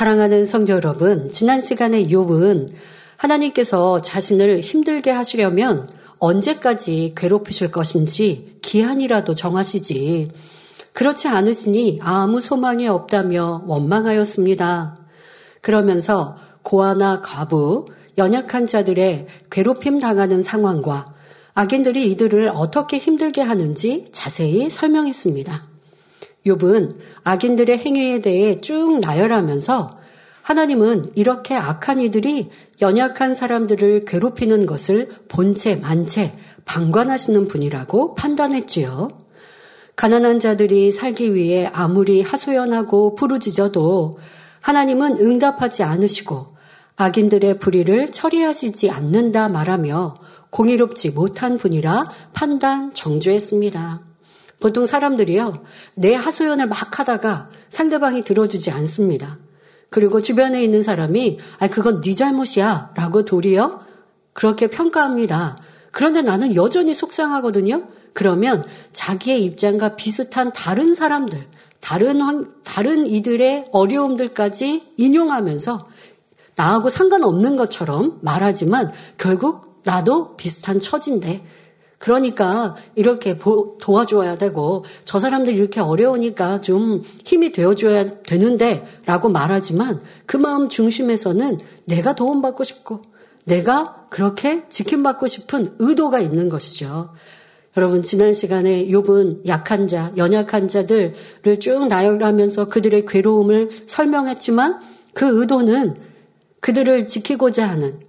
사랑하는 성도 여러분, 지난 시간에 욥은 하나님께서 자신을 힘들게 하시려면 언제까지 괴롭히실 것인지 기한이라도 정하시지. 그렇지 않으시니 아무 소망이 없다며 원망하였습니다. 그러면서 고아나 과부, 연약한 자들의 괴롭힘 당하는 상황과 악인들이 이들을 어떻게 힘들게 하는지 자세히 설명했습니다. 욥은 악인들의 행위에 대해 쭉 나열하면서 하나님은 이렇게 악한 이들이 연약한 사람들을 괴롭히는 것을 본체 만체 방관하시는 분이라고 판단했지요. 가난한 자들이 살기 위해 아무리 하소연하고 부르짖어도 하나님은 응답하지 않으시고 악인들의 불의를 처리하시지 않는다 말하며 공의롭지 못한 분이라 판단 정죄했습니다. 보통 사람들이요, 내 하소연을 막 하다가 상대방이 들어주지 않습니다. 그리고 주변에 있는 사람이, 아, 그건 네 잘못이야. 라고 도리어 그렇게 평가합니다. 그런데 나는 여전히 속상하거든요. 그러면 자기의 입장과 비슷한 다른 사람들, 다른 황, 다른 이들의 어려움들까지 인용하면서 나하고 상관없는 것처럼 말하지만 결국 나도 비슷한 처진데 그러니까 이렇게 도와줘야 되고 저 사람들 이렇게 어려우니까 좀 힘이 되어줘야 되는데 라고 말하지만 그 마음 중심에서는 내가 도움받고 싶고 내가 그렇게 지킴받고 싶은 의도가 있는 것이죠. 여러분 지난 시간에 욥은 약한 자, 연약한 자들을 쭉 나열하면서 그들의 괴로움을 설명했지만 그 의도는 그들을 지키고자 하는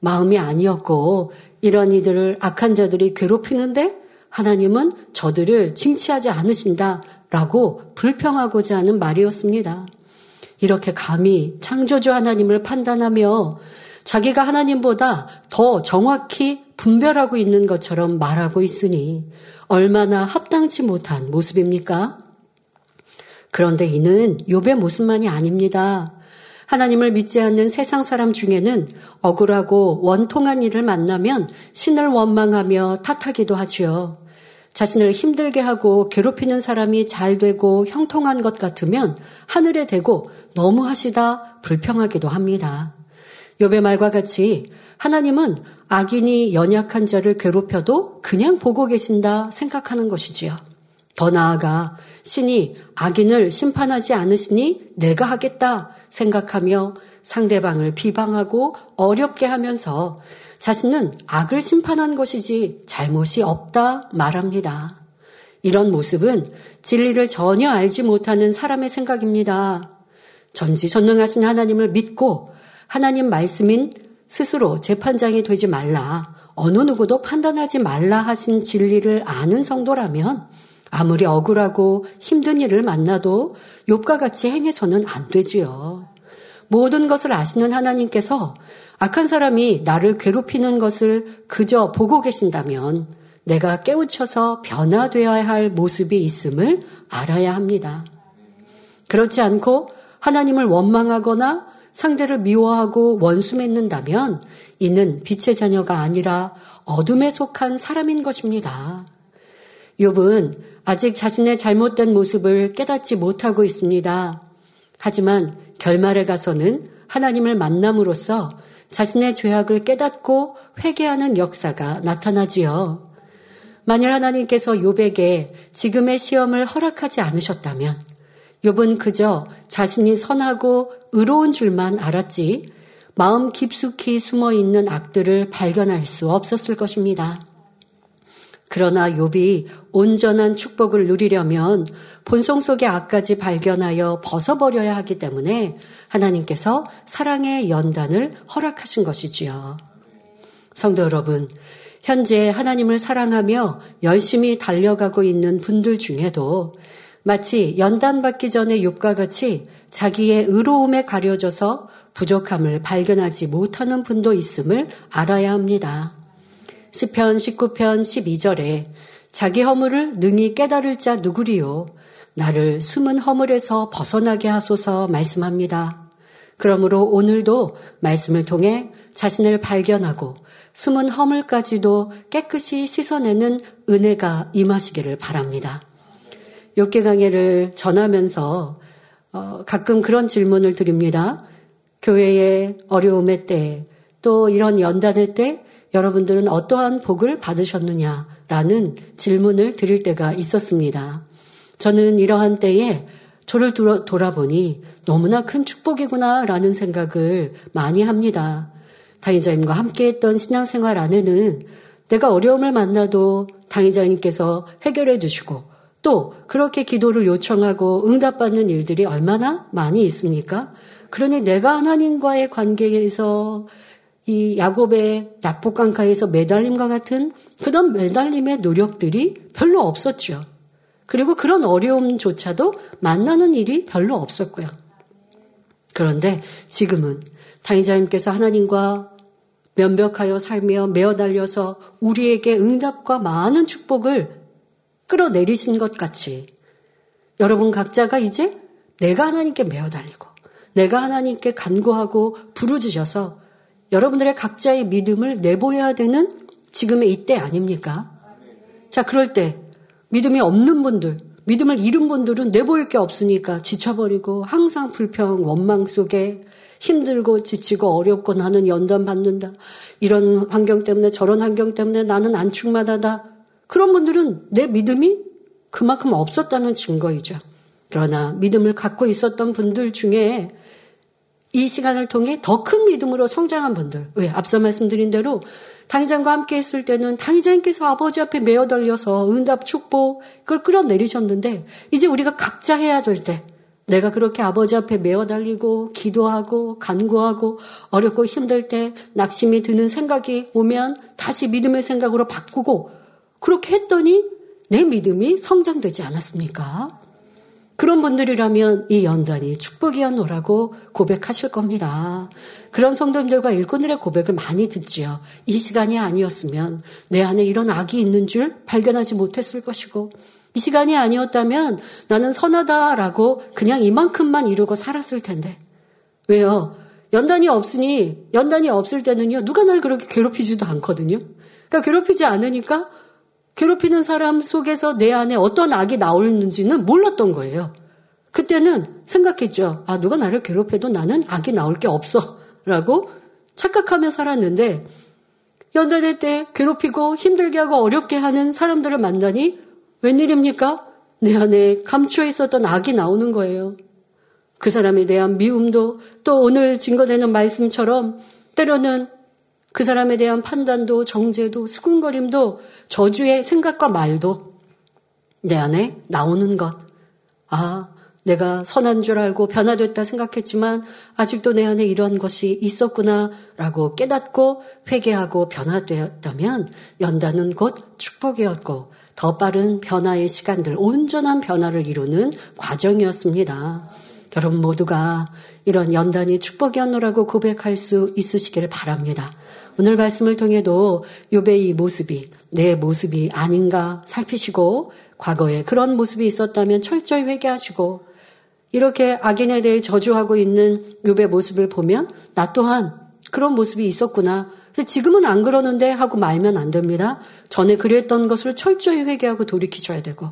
마음이 아니었고 이런 이들을 악한 자들이 괴롭히는데 하나님은 저들을 칭치하지 않으신다 라고 불평하고자 하는 말이었습니다. 이렇게 감히 창조주 하나님을 판단하며 자기가 하나님보다 더 정확히 분별하고 있는 것처럼 말하고 있으니 얼마나 합당치 못한 모습입니까? 그런데 이는 욥의 모습만이 아닙니다. 하나님을 믿지 않는 세상 사람 중에는 억울하고 원통한 일을 만나면 신을 원망하며 탓하기도 하지요. 자신을 힘들게 하고 괴롭히는 사람이 잘 되고 형통한 것 같으면 하늘에 대고 너무 하시다 불평하기도 합니다. 욥의 말과 같이 하나님은 악인이 연약한 자를 괴롭혀도 그냥 보고 계신다 생각하는 것이지요. 더 나아가 신이 악인을 심판하지 않으시니 내가 하겠다 생각하며 상대방을 비방하고 어렵게 하면서 자신은 악을 심판한 것이지 잘못이 없다 말합니다. 이런 모습은 진리를 전혀 알지 못하는 사람의 생각입니다. 전지전능하신 하나님을 믿고 하나님 말씀인 스스로 재판장이 되지 말라. 어느 누구도 판단하지 말라 하신 진리를 아는 성도라면 아무리 억울하고 힘든 일을 만나도 욥과 같이 행해서는 안 되지요. 모든 것을 아시는 하나님께서 악한 사람이 나를 괴롭히는 것을 그저 보고 계신다면 내가 깨우쳐서 변화되어야 할 모습이 있음을 알아야 합니다. 그렇지 않고 하나님을 원망하거나 상대를 미워하고 원수 맺는다면 이는 빛의 자녀가 아니라 어둠에 속한 사람인 것입니다. 욥은 아직 자신의 잘못된 모습을 깨닫지 못하고 있습니다. 하지만 결말에 가서는 하나님을 만남으로써 자신의 죄악을 깨닫고 회개하는 역사가 나타나지요. 만일 하나님께서 욥에게 지금의 시험을 허락하지 않으셨다면 욥은 그저 자신이 선하고 의로운 줄만 알았지 마음 깊숙이 숨어 있는 악들을 발견할 수 없었을 것입니다. 그러나 욥이 온전한 축복을 누리려면 본성 속의 악까지 발견하여 벗어버려야 하기 때문에 하나님께서 사랑의 연단을 허락하신 것이지요. 성도 여러분, 현재 하나님을 사랑하며 열심히 달려가고 있는 분들 중에도 마치 연단받기 전에 욥과 같이 자기의 의로움에 가려져서 부족함을 발견하지 못하는 분도 있음을 알아야 합니다. 시편 19편 12절에 자기 허물을 능히 깨달을 자 누구리요 나를 숨은 허물에서 벗어나게 하소서 말씀합니다. 그러므로 오늘도 말씀을 통해 자신을 발견하고 숨은 허물까지도 깨끗이 씻어내는 은혜가 임하시기를 바랍니다. 욕계 강해를 전하면서 어, 가끔 그런 질문을 드립니다. 교회의 어려움의 때, 또 이런 연단의 때 여러분들은 어떠한 복을 받으셨느냐라는 질문을 드릴 때가 있었습니다. 저는 이러한 때에 저를 돌아보니 너무나 큰 축복이구나라는 생각을 많이 합니다. 당의자님과 함께 했던 신앙생활 안에는 내가 어려움을 만나도 당의자님께서 해결해 주시고 또 그렇게 기도를 요청하고 응답받는 일들이 얼마나 많이 있습니까? 그러니 내가 하나님과의 관계에서 이 야곱의 납복강가에서 매달림과 같은 그런 매달림의 노력들이 별로 없었죠. 그리고 그런 어려움조차도 만나는 일이 별로 없었고요. 그런데 지금은 당의자님께서 하나님과 면벽하여 살며 메어 달려서 우리에게 응답과 많은 축복을 끌어내리신 것 같이 여러분 각자가 이제 내가 하나님께 메어 달리고 내가 하나님께 간구하고 부르짖어서 여러분들의 각자의 믿음을 내보여야 되는 지금의 이때 아닙니까? 자, 그럴 때 믿음이 없는 분들, 믿음을 잃은 분들은 내보일 게 없으니까 지쳐버리고 항상 불평, 원망 속에 힘들고 지치고 어렵고 나는 연단 받는다. 이런 환경 때문에 저런 환경 때문에 나는 안충만하다. 그런 분들은 내 믿음이 그만큼 없었다는 증거이죠. 그러나 믿음을 갖고 있었던 분들 중에 이 시간을 통해 더 큰 믿음으로 성장한 분들. 왜? 앞서 말씀드린 대로 당의장과 함께 했을 때는 당의장님께서 아버지 앞에 메어 달려서 응답 축복 그걸 끌어내리셨는데 이제 우리가 각자 해야 될 때 내가 그렇게 아버지 앞에 메어 달리고 기도하고 간구하고 어렵고 힘들 때 낙심이 드는 생각이 오면 다시 믿음의 생각으로 바꾸고 그렇게 했더니 내 믿음이 성장되지 않았습니까? 그런 분들이라면 이 연단이 축복이었노라고 고백하실 겁니다. 그런 성도님들과 일꾼들의 고백을 많이 듣지요. 이 시간이 아니었으면 내 안에 이런 악이 있는 줄 발견하지 못했을 것이고 이 시간이 아니었다면 나는 선하다라고 그냥 이만큼만 이루고 살았을 텐데. 왜요? 연단이 없으니 연단이 없을 때는요. 누가 날 그렇게 괴롭히지도 않거든요. 그러니까 괴롭히지 않으니까 괴롭히는 사람 속에서 내 안에 어떤 악이 나오는지는 몰랐던 거예요. 그때는 생각했죠. 아, 누가 나를 괴롭혀도 나는 악이 나올 게 없어. 라고 착각하며 살았는데, 연단회 때 괴롭히고 힘들게 하고 어렵게 하는 사람들을 만나니 웬일입니까? 내 안에 감추어 있었던 악이 나오는 거예요. 그 사람에 대한 미움도 또 오늘 증거되는 말씀처럼 때로는 그 사람에 대한 판단도 정죄도 수군거림도 저주의 생각과 말도 내 안에 나오는 것. 아, 내가 선한 줄 알고 변화됐다 생각했지만 아직도 내 안에 이런 것이 있었구나라고 깨닫고 회개하고 변화되었다면 연단은 곧 축복이었고 더 빠른 변화의 시간들, 온전한 변화를 이루는 과정이었습니다. 여러분 모두가 이런 연단이 축복이었노라고 고백할 수 있으시기를 바랍니다. 오늘 말씀을 통해도 요배의 모습이 내 모습이 아닌가 살피시고 과거에 그런 모습이 있었다면 철저히 회개하시고 이렇게 악인에 대해 저주하고 있는 요배 모습을 보면 나 또한 그런 모습이 있었구나. 지금은 안 그러는데 하고 말면 안 됩니다. 전에 그랬던 것을 철저히 회개하고 돌이키셔야 되고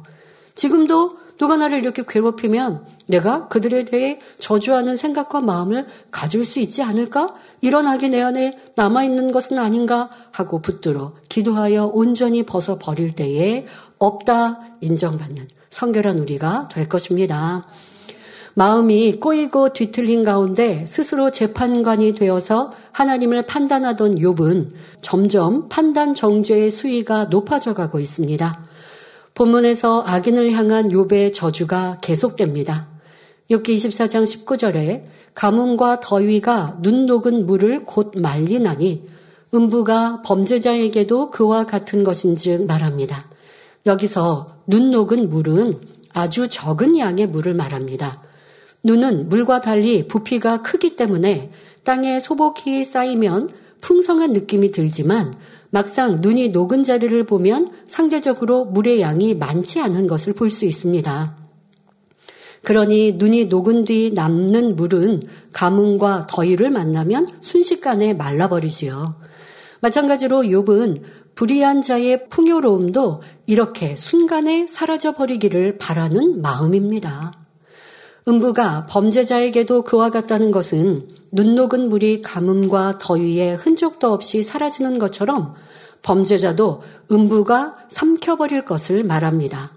지금도 누가 나를 이렇게 괴롭히면 내가 그들에 대해 저주하는 생각과 마음을 가질 수 있지 않을까? 일어나기 내 안에 남아있는 것은 아닌가? 하고 붙들어 기도하여 온전히 벗어 버릴 때에 없다 인정받는 성결한 우리가 될 것입니다. 마음이 꼬이고 뒤틀린 가운데 스스로 재판관이 되어서 하나님을 판단하던 욥은 점점 판단 정죄의 수위가 높아져 가고 있습니다. 본문에서 악인을 향한 욥의 저주가 계속됩니다. 욥기 24장 19절에 가뭄과 더위가 눈 녹은 물을 곧 말리나니 음부가 범죄자에게도 그와 같은 것인즉 말합니다. 여기서 눈 녹은 물은 아주 적은 양의 물을 말합니다. 눈은 물과 달리 부피가 크기 때문에 땅에 소복히 쌓이면 풍성한 느낌이 들지만 막상 눈이 녹은 자리를 보면 상대적으로 물의 양이 많지 않은 것을 볼 수 있습니다. 그러니 눈이 녹은 뒤 남는 물은 가뭄과 더위를 만나면 순식간에 말라버리지요. 마찬가지로 욥은 불의한 자의 풍요로움도 이렇게 순간에 사라져 버리기를 바라는 마음입니다. 음부가 범죄자에게도 그와 같다는 것은 눈 녹은 물이 가뭄과 더위에 흔적도 없이 사라지는 것처럼 범죄자도 음부가 삼켜버릴 것을 말합니다.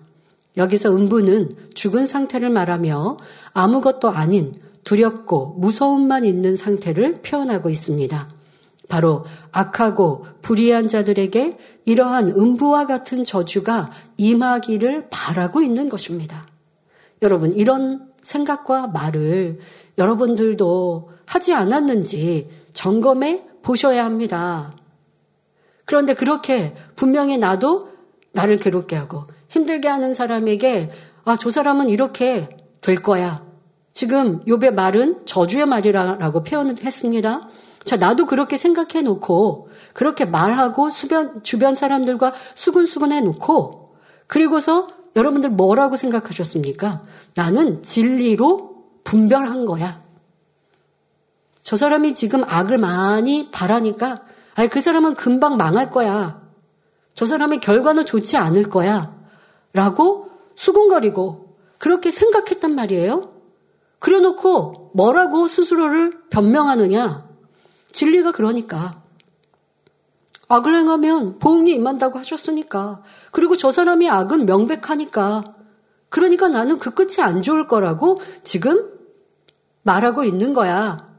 여기서 음부는 죽은 상태를 말하며 아무것도 아닌 두렵고 무서움만 있는 상태를 표현하고 있습니다. 바로 악하고 불의한 자들에게 이러한 음부와 같은 저주가 임하기를 바라고 있는 것입니다. 여러분, 이런 생각과 말을 여러분들도 하지 않았는지 점검해 보셔야 합니다. 그런데 그렇게 분명히 나도 나를 괴롭게 하고 힘들게 하는 사람에게 아, 저 사람은 이렇게 될 거야. 지금 욥의 말은 저주의 말이라고 표현을 했습니다. 자, 나도 그렇게 생각해 놓고 그렇게 말하고 수변, 주변 사람들과 수근수근 해 놓고 그리고서 여러분들 뭐라고 생각하셨습니까? 나는 진리로 분별한 거야. 저 사람이 지금 악을 많이 바라니까 아니 그 사람은 금방 망할 거야. 저 사람의 결과는 좋지 않을 거야. 라고 수근거리고 그렇게 생각했단 말이에요. 그래 놓고 뭐라고 스스로를 변명하느냐? 진리가 그러니까. 악을 행하면 보응이 임한다고 하셨으니까. 그리고 저 사람이 악은 명백하니까. 그러니까 나는 그 끝이 안 좋을 거라고 지금 말하고 있는 거야.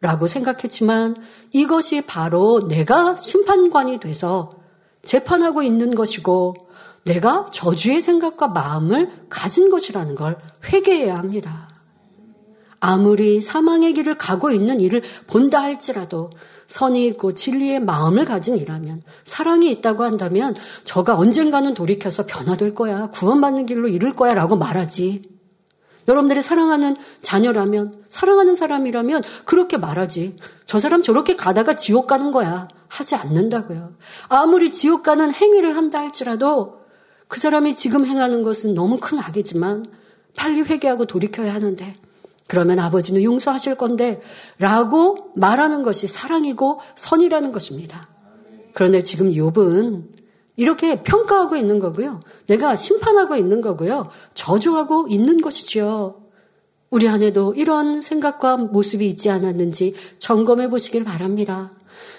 라고 생각했지만 이것이 바로 내가 심판관이 돼서 재판하고 있는 것이고 내가 저주의 생각과 마음을 가진 것이라는 걸 회개해야 합니다. 아무리 사망의 길을 가고 있는 일을 본다 할지라도 선이 있고 진리의 마음을 가진 이라면 사랑이 있다고 한다면 저가 언젠가는 돌이켜서 변화될 거야. 구원받는 길로 이룰 거야 라고 말하지. 여러분들이 사랑하는 자녀라면 사랑하는 사람이라면 그렇게 말하지. 저 사람 저렇게 가다가 지옥 가는 거야. 하지 않는다고요. 아무리 지옥 가는 행위를 한다 할지라도 그 사람이 지금 행하는 것은 너무 큰 악이지만 빨리 회개하고 돌이켜야 하는데 그러면 아버지는 용서하실 건데 라고 말하는 것이 사랑이고 선이라는 것입니다. 그런데 지금 욥은 이렇게 평가하고 있는 거고요. 내가 심판하고 있는 거고요. 저주하고 있는 것이죠. 우리 안에도 이런 생각과 모습이 있지 않았는지 점검해 보시길 바랍니다.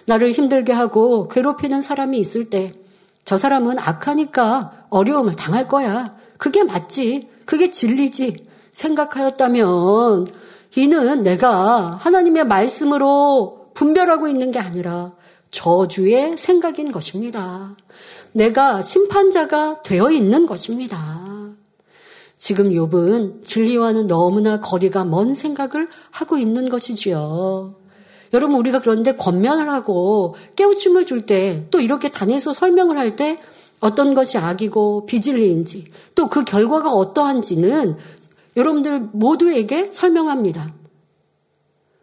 나를 힘들게 하고 괴롭히는 사람이 있을 때 저 사람은 악하니까 어려움을 당할 거야. 그게 맞지. 그게 진리지. 생각하였다면 이는 내가 하나님의 말씀으로 분별하고 있는 게 아니라 저주의 생각인 것입니다. 내가 심판자가 되어 있는 것입니다. 지금 욥은 진리와는 너무나 거리가 먼 생각을 하고 있는 것이지요. 여러분 우리가 그런데 권면을 하고 깨우침을 줄 때 또 이렇게 단해서 설명을 할 때 어떤 것이 악이고 비진리인지 또 그 결과가 어떠한지는 여러분들 모두에게 설명합니다.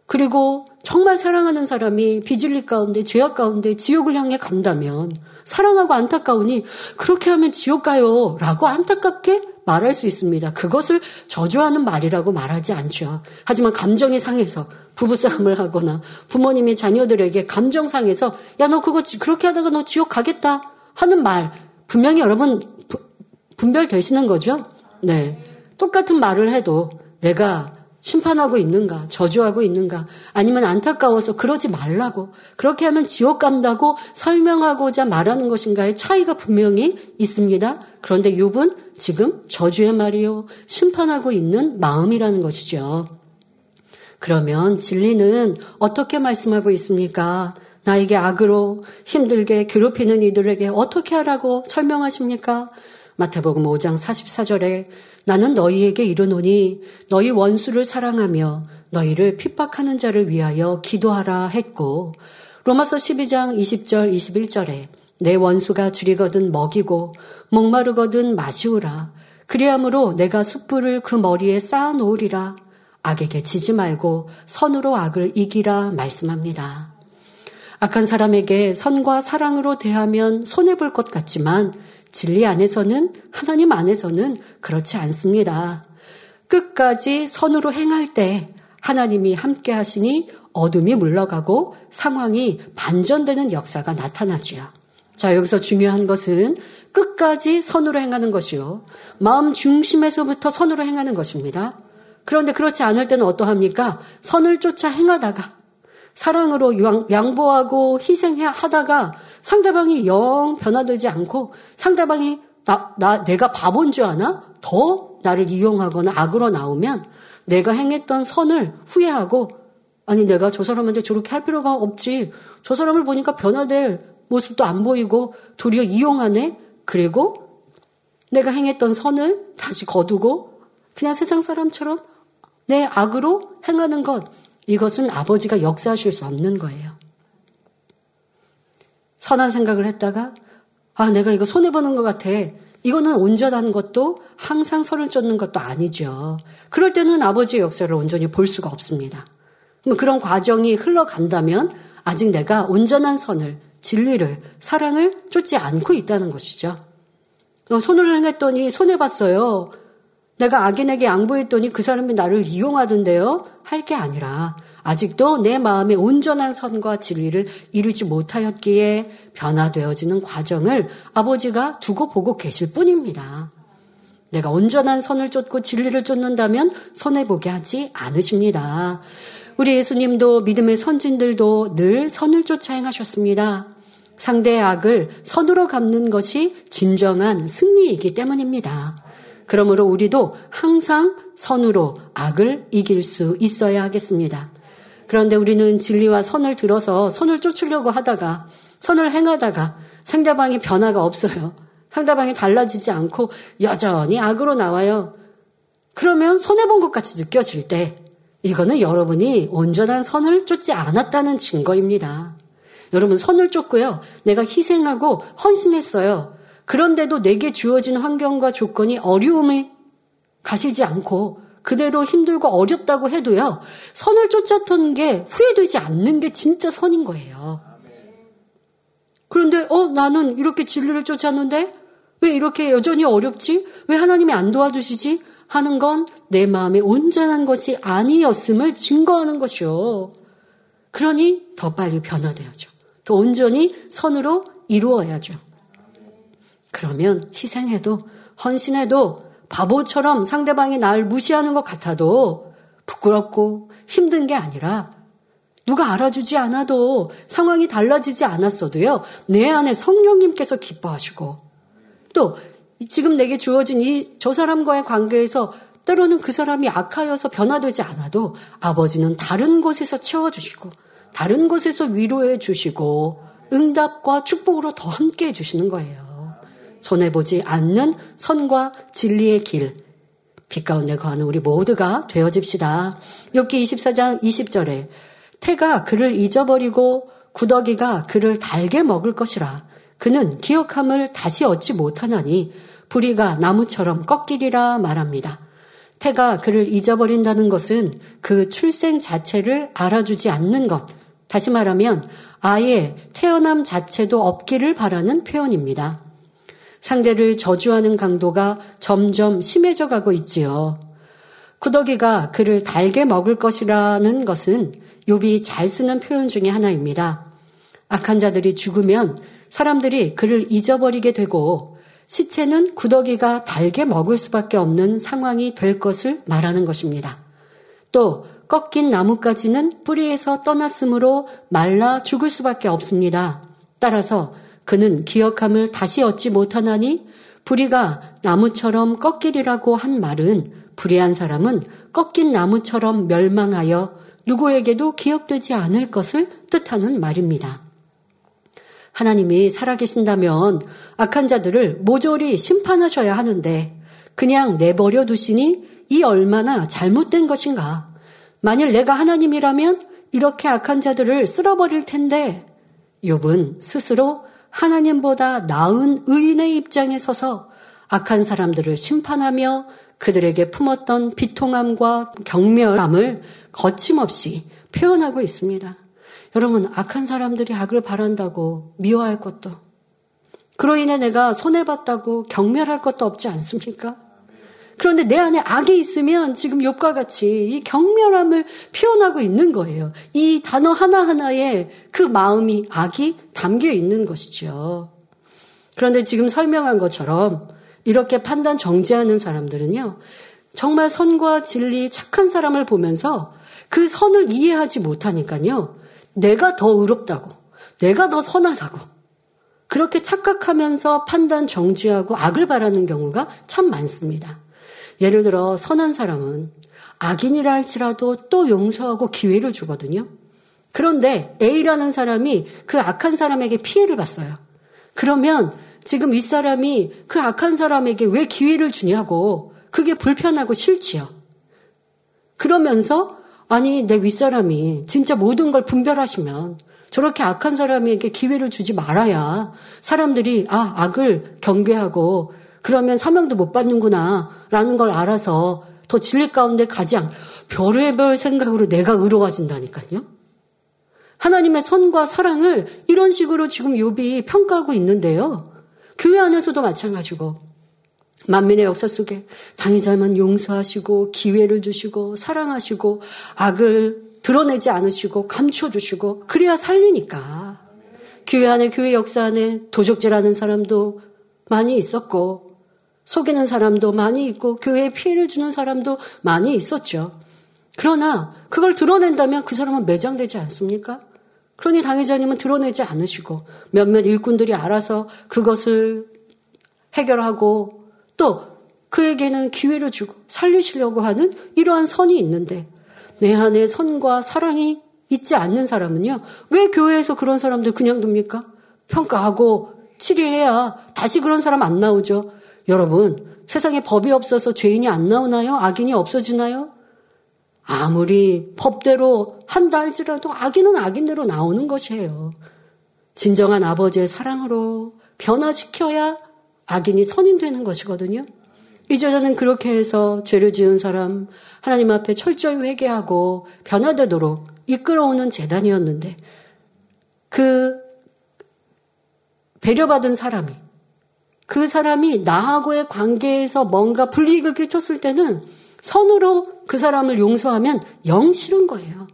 그리고 정말 사랑하는 사람이 비질리 가운데 죄악 가운데 지옥을 향해 간다면 사랑하고 안타까우니 그렇게 하면 지옥 가요 라고 안타깝게 말할 수 있습니다. 그것을 저주하는 말이라고 말하지 않죠. 하지만 감정이 상해서 부부싸움을 하거나 부모님이 자녀들에게 감정 상해서 야 너 그거 그렇게 하다가 너 지옥 가겠다 하는 말 분명히 여러분 분별되시는 거죠? 네. 똑같은 말을 해도 내가 심판하고 있는가, 저주하고 있는가, 아니면 안타까워서 그러지 말라고, 그렇게 하면 지옥 간다고 설명하고자 말하는 것인가의 차이가 분명히 있습니다. 그런데 욥은 지금 저주의 말이요, 심판하고 있는 마음이라는 것이죠. 그러면 진리는 어떻게 말씀하고 있습니까? 나에게 악으로 힘들게 괴롭히는 이들에게 어떻게 하라고 설명하십니까? 마태복음 5장 44절에 나는 너희에게 이르노니 너희 원수를 사랑하며 너희를 핍박하는 자를 위하여 기도하라 했고 로마서 12장 20절 21절에 내 원수가 줄이거든 먹이고 목마르거든 마시우라 그리함으로 내가 숯불을 그 머리에 쌓아 놓으리라 악에게 지지 말고 선으로 악을 이기라 말씀합니다. 악한 사람에게 선과 사랑으로 대하면 손해 볼 것 같지만 진리 안에서는 하나님 안에서는 그렇지 않습니다. 끝까지 선으로 행할 때 하나님이 함께 하시니 어둠이 물러가고 상황이 반전되는 역사가 나타나지요. 자, 여기서 중요한 것은 끝까지 선으로 행하는 것이요. 마음 중심에서부터 선으로 행하는 것입니다. 그런데 그렇지 않을 때는 어떠합니까? 선을 쫓아 행하다가 사랑으로 양보하고 희생하다가 상대방이 영 변화되지 않고 상대방이 나, 나, 내가 바본 줄 아나? 더 나를 이용하거나 악으로 나오면 내가 행했던 선을 후회하고 아니 내가 저 사람한테 저렇게 할 필요가 없지. 저 사람을 보니까 변화될 모습도 안 보이고 도리어 이용하네. 그리고 내가 행했던 선을 다시 거두고 그냥 세상 사람처럼 내 악으로 행하는 것 이것은 아버지가 역사하실 수 없는 거예요. 선한 생각을 했다가 아 내가 이거 손해 보는 것 같아. 이거는 온전한 것도 항상 선을 쫓는 것도 아니죠. 그럴 때는 아버지의 역사를 온전히 볼 수가 없습니다. 그런 과정이 흘러간다면 아직 내가 온전한 선을, 진리를, 사랑을 쫓지 않고 있다는 것이죠. 손을 행했더니 손해봤어요. 내가 악인에게 양보했더니 그 사람이 나를 이용하던데요? 할 게 아니라 아직도 내 마음의 온전한 선과 진리를 이루지 못하였기에 변화되어지는 과정을 아버지가 두고 보고 계실 뿐입니다. 내가 온전한 선을 쫓고 진리를 쫓는다면 손해보게 하지 않으십니다. 우리 예수님도 믿음의 선진들도 늘 선을 쫓아 행하셨습니다. 상대의 악을 선으로 갚는 것이 진정한 승리이기 때문입니다. 그러므로 우리도 항상 선으로 악을 이길 수 있어야 하겠습니다. 그런데 우리는 진리와 선을 들어서 선을 쫓으려고 하다가 선을 행하다가 상대방이 변화가 없어요. 상대방이 달라지지 않고 여전히 악으로 나와요. 그러면 손해본 것 같이 느껴질 때 이거는 여러분이 온전한 선을 쫓지 않았다는 증거입니다. 여러분 선을 쫓고요. 내가 희생하고 헌신했어요. 그런데도 내게 주어진 환경과 조건이 어려움이 가시지 않고 그대로 힘들고 어렵다고 해도요, 선을 쫓았던 게 후회되지 않는 게 진짜 선인 거예요. 그런데, 어, 나는 이렇게 진리를 쫓았는데, 왜 이렇게 여전히 어렵지? 왜 하나님이 안 도와주시지? 하는 건 내 마음의 온전한 것이 아니었음을 증거하는 것이요. 그러니 더 빨리 변화돼야죠. 더 온전히 선으로 이루어야죠. 그러면 희생해도, 헌신해도 바보처럼 상대방이 날 무시하는 것 같아도 부끄럽고 힘든 게 아니라 누가 알아주지 않아도 상황이 달라지지 않았어도요. 내 안에 성령님께서 기뻐하시고 또 지금 내게 주어진 이 저 사람과의 관계에서 때로는 그 사람이 악하여서 변화되지 않아도 아버지는 다른 곳에서 채워주시고 다른 곳에서 위로해 주시고 응답과 축복으로 더 함께 해 주시는 거예요. 손해보지 않는 선과 진리의 길, 빛 가운데 거하는 우리 모두가 되어집시다. 욥기 24장 20절에 태가 그를 잊어버리고 구더기가 그를 달게 먹을 것이라. 그는 기억함을 다시 얻지 못하나니 부리가 나무처럼 꺾이리라 말합니다. 태가 그를 잊어버린다는 것은 그 출생 자체를 알아주지 않는 것. 다시 말하면 아예 태어남 자체도 없기를 바라는 표현입니다. 상대를 저주하는 강도가 점점 심해져 가고 있지요. 구더기가 그를 달게 먹을 것이라는 것은 욥이 잘 쓰는 표현 중의 하나입니다. 악한 자들이 죽으면 사람들이 그를 잊어버리게 되고 시체는 구더기가 달게 먹을 수밖에 없는 상황이 될 것을 말하는 것입니다. 또 꺾인 나뭇가지는 뿌리에서 떠났으므로 말라 죽을 수밖에 없습니다. 따라서 그는 기억함을 다시 얻지 못하나니 불의가 나무처럼 꺾이리라고 한 말은 불의한 사람은 꺾인 나무처럼 멸망하여 누구에게도 기억되지 않을 것을 뜻하는 말입니다. 하나님이 살아계신다면 악한 자들을 모조리 심판하셔야 하는데 그냥 내버려 두시니 이 얼마나 잘못된 것인가. 만일 내가 하나님이라면 이렇게 악한 자들을 쓸어버릴 텐데 욥은 스스로 하나님보다 나은 의인의 입장에 서서 악한 사람들을 심판하며 그들에게 품었던 비통함과 경멸함을 거침없이 표현하고 있습니다. 여러분, 악한 사람들이 악을 바란다고 미워할 것도, 그로 인해 내가 손해봤다고 경멸할 것도 없지 않습니까? 그런데 내 안에 악이 있으면 지금 욕과 같이 이 경멸함을 표현하고 있는 거예요. 이 단어 하나하나에 그 마음이 악이 담겨 있는 것이죠. 그런데 지금 설명한 것처럼 이렇게 판단 정지하는 사람들은요, 정말 선과 진리 착한 사람을 보면서 그 선을 이해하지 못하니까요. 내가 더 의롭다고, 내가 더 선하다고, 그렇게 착각하면서 판단 정지하고 악을 바라는 경우가 참 많습니다. 예를 들어 선한 사람은 악인이라 할지라도 또 용서하고 기회를 주거든요. 그런데 A라는 사람이 그 악한 사람에게 피해를 봤어요. 그러면 지금 윗사람이 그 악한 사람에게 왜 기회를 주냐고 그게 불편하고 싫지요. 그러면서 아니 내 윗사람이 진짜 모든 걸 분별하시면 저렇게 악한 사람에게 기회를 주지 말아야 사람들이 아 악을 경계하고 그러면 사명도 못 받는구나 라는 걸 알아서 더 진리 가운데 가지 않 별의별 생각으로 내가 의로워진다니까요. 하나님의 선과 사랑을 이런 식으로 지금 욥이 평가하고 있는데요. 교회 안에서도 마찬가지고 만민의 역사 속에 당의자만 용서하시고 기회를 주시고 사랑하시고 악을 드러내지 않으시고 감춰주시고 그래야 살리니까 교회 안에 교회 역사 안에 도적질하는 사람도 많이 있었고 속이는 사람도 많이 있고 교회에 피해를 주는 사람도 많이 있었죠. 그러나 그걸 드러낸다면 그 사람은 매장되지 않습니까? 그러니 당회자님은 드러내지 않으시고 몇몇 일꾼들이 알아서 그것을 해결하고 또 그에게는 기회를 주고 살리시려고 하는 이러한 선이 있는데 내 안에 선과 사랑이 있지 않는 사람은요. 왜 교회에서 그런 사람들 그냥 둡니까? 평가하고 치리해야 다시 그런 사람 안 나오죠. 여러분, 세상에 법이 없어서 죄인이 안 나오나요? 악인이 없어지나요? 아무리 법대로 한다 할지라도 악인은 악인대로 나오는 것이에요. 진정한 아버지의 사랑으로 변화시켜야 악인이 선인 되는 것이거든요. 이제는 그렇게 해서 죄를 지은 사람 하나님 앞에 철저히 회개하고 변화되도록 이끌어오는 재단이었는데 그 배려받은 사람이 그 사람이 나하고의 관계에서 뭔가 불이익을 끼쳤을 때는 선으로 그 사람을 용서하면 영 싫은 거예요.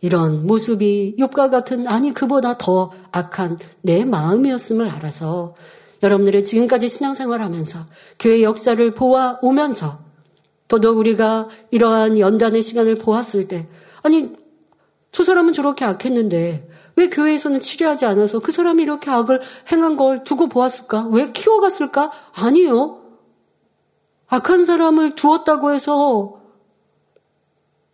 이런 모습이 욥과 같은 아니 그보다 더 악한 내 마음이었음을 알아서 여러분들의 지금까지 신앙생활하면서 교회 역사를 보아 오면서 더더욱 우리가 이러한 연단의 시간을 보았을 때 아니 저 사람은 저렇게 악했는데 왜 교회에서는 치료하지 않아서 그 사람이 이렇게 악을 행한 걸 두고 보았을까? 왜 키워갔을까? 아니요. 악한 사람을 두었다고 해서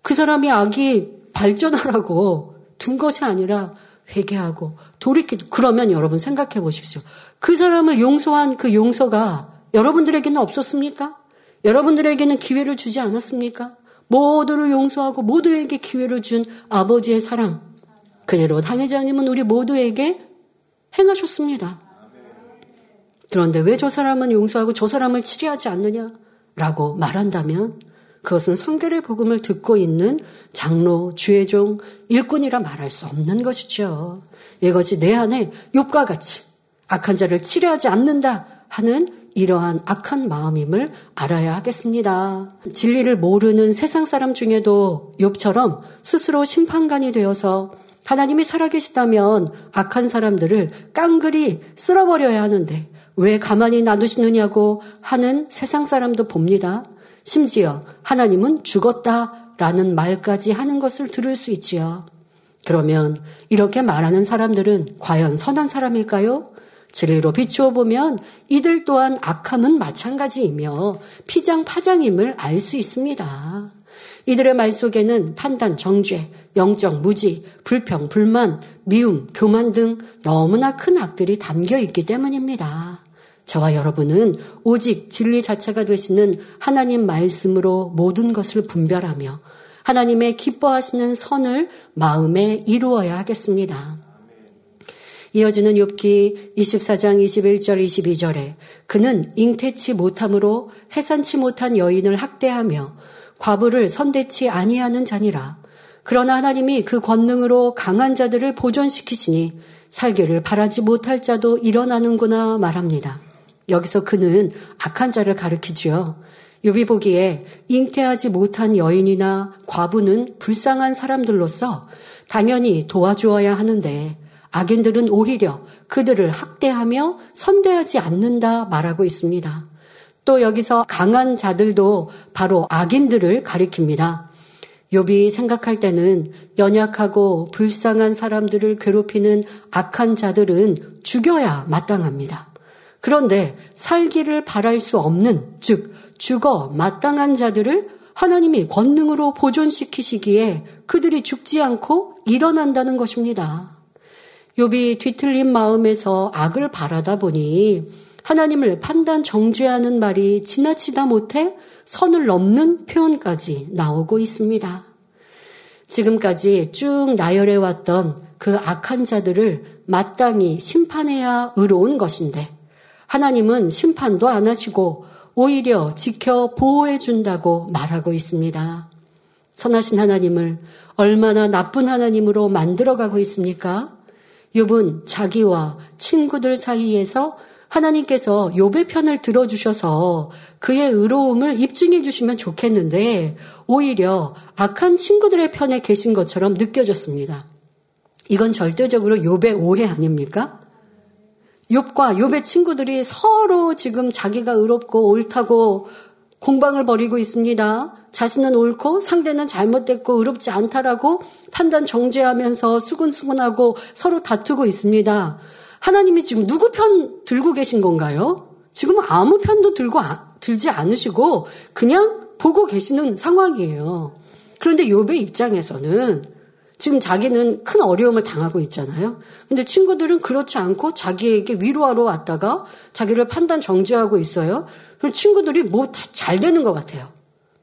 그 사람이 악이 발전하라고 둔 것이 아니라 회개하고 돌이키 그러면 여러분 생각해 보십시오. 그 사람을 용서한 그 용서가 여러분들에게는 없었습니까? 여러분들에게는 기회를 주지 않았습니까? 모두를 용서하고 모두에게 기회를 준 아버지의 사랑. 그대로 당회장님은 우리 모두에게 행하셨습니다. 그런데 왜 저 사람은 용서하고 저 사람을 치료하지 않느냐라고 말한다면 그것은 성결의 복음을 듣고 있는 장로, 주의종, 일꾼이라 말할 수 없는 것이죠. 이것이 내 안에 욕과 같이 악한 자를 치료하지 않는다 하는 이러한 악한 마음임을 알아야 하겠습니다. 진리를 모르는 세상 사람 중에도 욥처럼 스스로 심판관이 되어서 하나님이 살아계시다면 악한 사람들을 깡그리 쓸어버려야 하는데 왜 가만히 놔두시느냐고 하는 세상 사람도 봅니다. 심지어 하나님은 죽었다 라는 말까지 하는 것을 들을 수 있지요. 그러면 이렇게 말하는 사람들은 과연 선한 사람일까요? 진리로 비추어 보면 이들 또한 악함은 마찬가지이며 피장 파장임을 알 수 있습니다. 이들의 말 속에는 판단, 정죄, 영적 무지, 불평, 불만, 미움, 교만 등 너무나 큰 악들이 담겨 있기 때문입니다. 저와 여러분은 오직 진리 자체가 되시는 하나님 말씀으로 모든 것을 분별하며 하나님의 기뻐하시는 선을 마음에 이루어야 하겠습니다. 이어지는 욥기 24장 21절 22절에 그는 잉태치 못함으로 해산치 못한 여인을 학대하며 과부를 선대치 아니하는 자니라. 그러나 하나님이 그 권능으로 강한 자들을 보존시키시니 살기를 바라지 못할 자도 일어나는구나 말합니다. 여기서 그는 악한 자를 가르키지요. 욥이 보기에 잉태하지 못한 여인이나 과부는 불쌍한 사람들로서 당연히 도와주어야 하는데 악인들은 오히려 그들을 학대하며 선대하지 않는다 말하고 있습니다. 또 여기서 강한 자들도 바로 악인들을 가리킵니다. 욥이 생각할 때는 연약하고 불쌍한 사람들을 괴롭히는 악한 자들은 죽여야 마땅합니다. 그런데 살기를 바랄 수 없는 즉 죽어 마땅한 자들을 하나님이 권능으로 보존시키시기에 그들이 죽지 않고 일어난다는 것입니다. 욥이 뒤틀린 마음에서 악을 바라다 보니 하나님을 판단 정죄하는 말이 지나치다 못해 선을 넘는 표현까지 나오고 있습니다. 지금까지 쭉 나열해 왔던 그 악한 자들을 마땅히 심판해야 의로운 것인데 하나님은 심판도 안 하시고 오히려 지켜 보호해 준다고 말하고 있습니다. 선하신 하나님을 얼마나 나쁜 하나님으로 만들어가고 있습니까? 욥은 자기와 친구들 사이에서 하나님께서 욥의 편을 들어주셔서 그의 의로움을 입증해 주시면 좋겠는데 오히려 악한 친구들의 편에 계신 것처럼 느껴졌습니다. 이건 절대적으로 욥의 오해 아닙니까? 욥과 욥의 친구들이 서로 지금 자기가 의롭고 옳다고 공방을 벌이고 있습니다. 자신은 옳고 상대는 잘못됐고 의롭지 않다라고 판단 정죄하면서 수근수근하고 서로 다투고 있습니다. 하나님이 지금 누구 편 들고 계신 건가요? 지금 아무 편도 들고 아, 들지 않으시고 그냥 보고 계시는 상황이에요. 그런데 욥의 입장에서는 지금 자기는 큰 어려움을 당하고 있잖아요. 근데 친구들은 그렇지 않고 자기에게 위로하러 왔다가 자기를 판단 정지하고 있어요. 그럼 친구들이 뭐 다 잘 되는 것 같아요.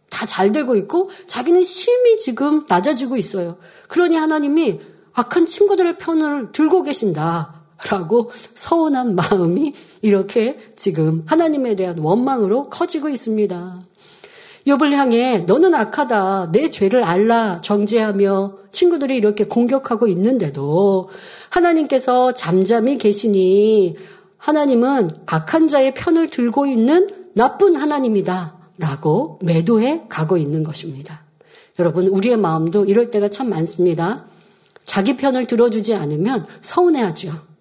다 잘 되고 있고 자기는 심히 지금 낮아지고 있어요. 그러니 하나님이 악한 친구들의 편을 들고 계신다. 라고 서운한 마음이 이렇게 지금 하나님에 대한 원망으로 커지고 있습니다. 욥을 향해 너는 악하다. 내 죄를 알라 정죄하며 친구들이 이렇게 공격하고 있는데도 하나님께서 잠잠히 계시니 하나님은 악한 자의 편을 들고 있는 나쁜 하나님이다. 라고 매도해 가고 있는 것입니다. 여러분, 우리의 마음도 이럴 때가 참 많습니다. 자기 편을 들어주지 않으면 서운해하죠.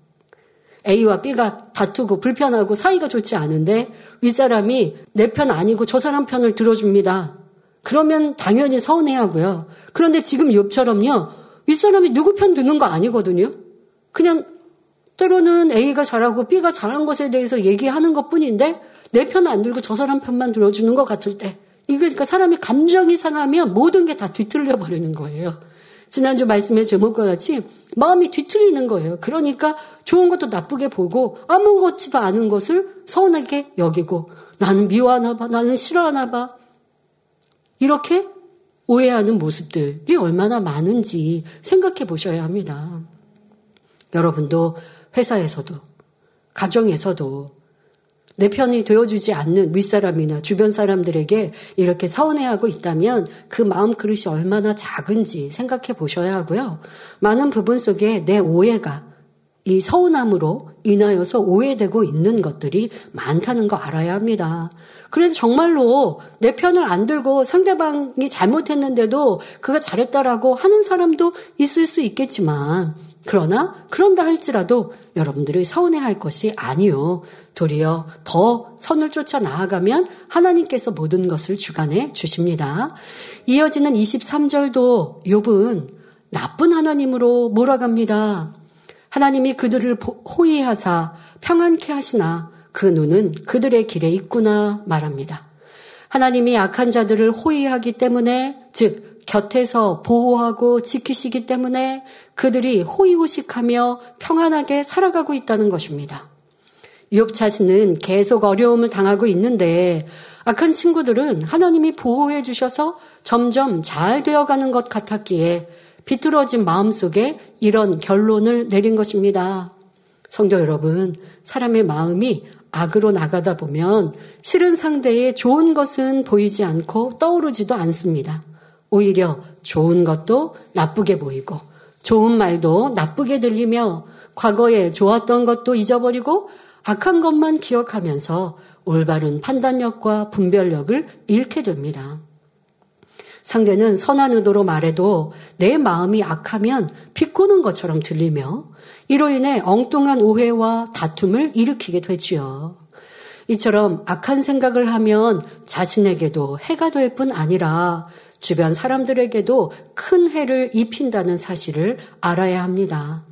A와 B가 다투고 불편하고 사이가 좋지 않은데 윗사람이 내 편 아니고 저 사람 편을 들어줍니다. 그러면 당연히 서운해하고요. 그런데 지금 욥처럼요. 윗사람이 누구 편 드는 거 아니거든요. 그냥 때로는 A가 잘하고 B가 잘한 것에 대해서 얘기하는 것 뿐인데 내 편 안 들고 저 사람 편만 들어주는 것 같을 때 이게 그러니까 사람이 감정이 상하면 모든 게 다 뒤틀려 버리는 거예요. 지난주 말씀의 제목과 같이 마음이 뒤틀리는 거예요. 그러니까 좋은 것도 나쁘게 보고 아무것지도 않은 것을 서운하게 여기고 나는 미워하나 봐, 나는 싫어하나 봐. 이렇게 오해하는 모습들이 얼마나 많은지 생각해 보셔야 합니다. 여러분도 회사에서도 가정에서도 내 편이 되어주지 않는 윗사람이나 주변 사람들에게 이렇게 서운해하고 있다면 그 마음 그릇이 얼마나 작은지 생각해 보셔야 하고요. 많은 부분 속에 내 오해가 이 서운함으로 인하여서 오해되고 있는 것들이 많다는 거 알아야 합니다. 그래서 정말로 내 편을 안 들고 상대방이 잘못했는데도 그가 잘했다라고 하는 사람도 있을 수 있겠지만 그러나 그런다 할지라도 여러분들이 서운해할 것이 아니요. 도리어 더 선을 쫓아 나아가면 하나님께서 모든 것을 주관해 주십니다. 이어지는 23절도 욥은 나쁜 하나님으로 몰아갑니다. 하나님이 그들을 호의하사 평안케 하시나 그 눈은 그들의 길에 있구나 말합니다. 하나님이 악한 자들을 호의하기 때문에 즉 곁에서 보호하고 지키시기 때문에 그들이 호의호식하며 평안하게 살아가고 있다는 것입니다. 욥 자신은 계속 어려움을 당하고 있는데 악한 친구들은 하나님이 보호해 주셔서 점점 잘 되어가는 것 같았기에 비뚤어진 마음 속에 이런 결론을 내린 것입니다. 성도 여러분, 사람의 마음이 악으로 나가다 보면 싫은 상대의 좋은 것은 보이지 않고 떠오르지도 않습니다. 오히려 좋은 것도 나쁘게 보이고 좋은 말도 나쁘게 들리며 과거에 좋았던 것도 잊어버리고 악한 것만 기억하면서 올바른 판단력과 분별력을 잃게 됩니다. 상대는 선한 의도로 말해도 내 마음이 악하면 비꼬는 것처럼 들리며 이로 인해 엉뚱한 오해와 다툼을 일으키게 되지요. 이처럼 악한 생각을 하면 자신에게도 해가 될 뿐 아니라 주변 사람들에게도 큰 해를 입힌다는 사실을 알아야 합니다.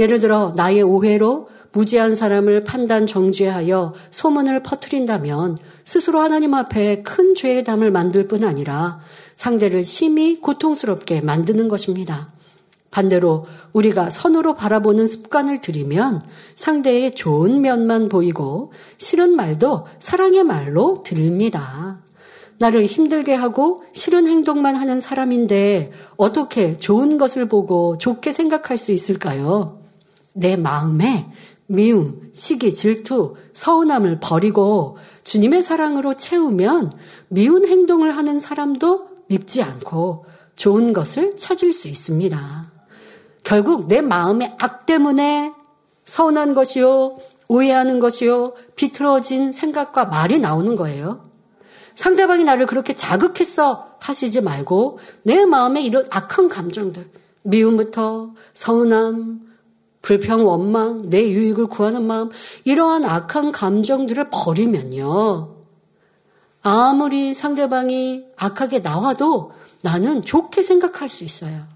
예를 들어 나의 오해로 무지한 사람을 판단 정죄하여 소문을 퍼뜨린다면 스스로 하나님 앞에 큰 죄의 담을 만들 뿐 아니라 상대를 심히 고통스럽게 만드는 것입니다. 반대로 우리가 선으로 바라보는 습관을 들이면 상대의 좋은 면만 보이고 싫은 말도 사랑의 말로 들립니다. 나를 힘들게 하고 싫은 행동만 하는 사람인데 어떻게 좋은 것을 보고 좋게 생각할 수 있을까요? 내 마음에 미움, 시기, 질투, 서운함을 버리고 주님의 사랑으로 채우면 미운 행동을 하는 사람도 밉지 않고 좋은 것을 찾을 수 있습니다. 결국 내 마음의 악 때문에 서운한 것이요, 오해하는 것이요, 비틀어진 생각과 말이 나오는 거예요. 상대방이 나를 그렇게 자극했어 하시지 말고 내 마음에 이런 악한 감정들, 미움부터 서운함, 불평, 원망, 내 유익을 구하는 마음, 이러한 악한 감정들을 버리면요. 아무리 상대방이 악하게 나와도 나는 좋게 생각할 수 있어요.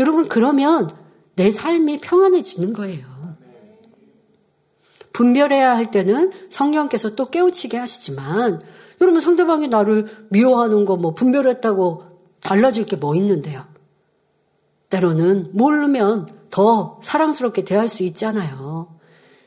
여러분, 그러면 내 삶이 평안해지는 거예요. 분별해야 할 때는 성령께서 또 깨우치게 하시지만, 여러분 상대방이 나를 미워하는 거 뭐 분별했다고 달라질 게 뭐 있는데요. 때로는 모르면 더 사랑스럽게 대할 수 있잖아요.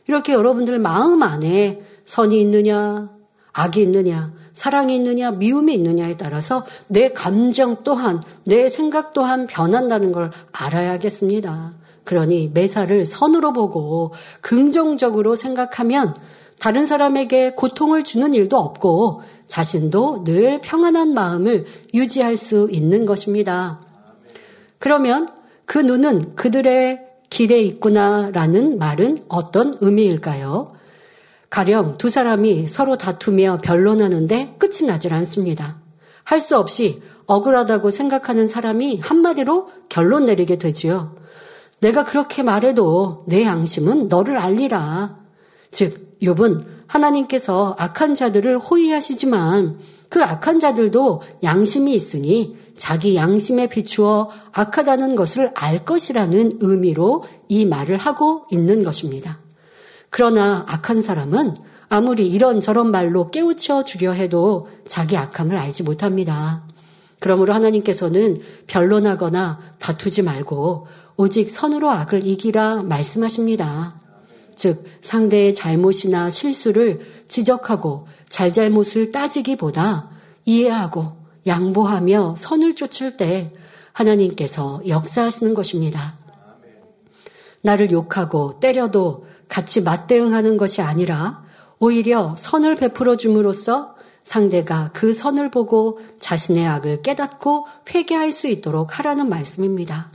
이렇게 여러분들 마음 안에 선이 있느냐, 악이 있느냐, 사랑이 있느냐, 미움이 있느냐에 따라서 내 감정 또한, 내 생각 또한 변한다는 걸 알아야겠습니다. 그러니 매사를 선으로 보고 긍정적으로 생각하면 다른 사람에게 고통을 주는 일도 없고 자신도 늘 평안한 마음을 유지할 수 있는 것입니다. 그러면 그 눈은 그들의 길에 있구나라는 말은 어떤 의미일까요? 가령 두 사람이 서로 다투며 변론하는데 끝이 나질 않습니다. 할 수 없이 억울하다고 생각하는 사람이 한마디로 결론 내리게 되지요. 내가 그렇게 말해도 내 양심은 너를 알리라. 즉, 욥은 하나님께서 악한 자들을 호위하시지만 그 악한 자들도 양심이 있으니 자기 양심에 비추어 악하다는 것을 알 것이라는 의미로 이 말을 하고 있는 것입니다. 그러나 악한 사람은 아무리 이런저런 말로 깨우쳐 주려 해도 자기 악함을 알지 못합니다. 그러므로 하나님께서는 변론하거나 다투지 말고 오직 선으로 악을 이기라 말씀하십니다. 즉, 상대의 잘못이나 실수를 지적하고 잘잘못을 따지기보다 이해하고 양보하며 선을 쫓을 때 하나님께서 역사하시는 것입니다. 나를 욕하고 때려도 같이 맞대응하는 것이 아니라 오히려 선을 베풀어 줌으로써 상대가 그 선을 보고 자신의 악을 깨닫고 회개할 수 있도록 하라는 말씀입니다.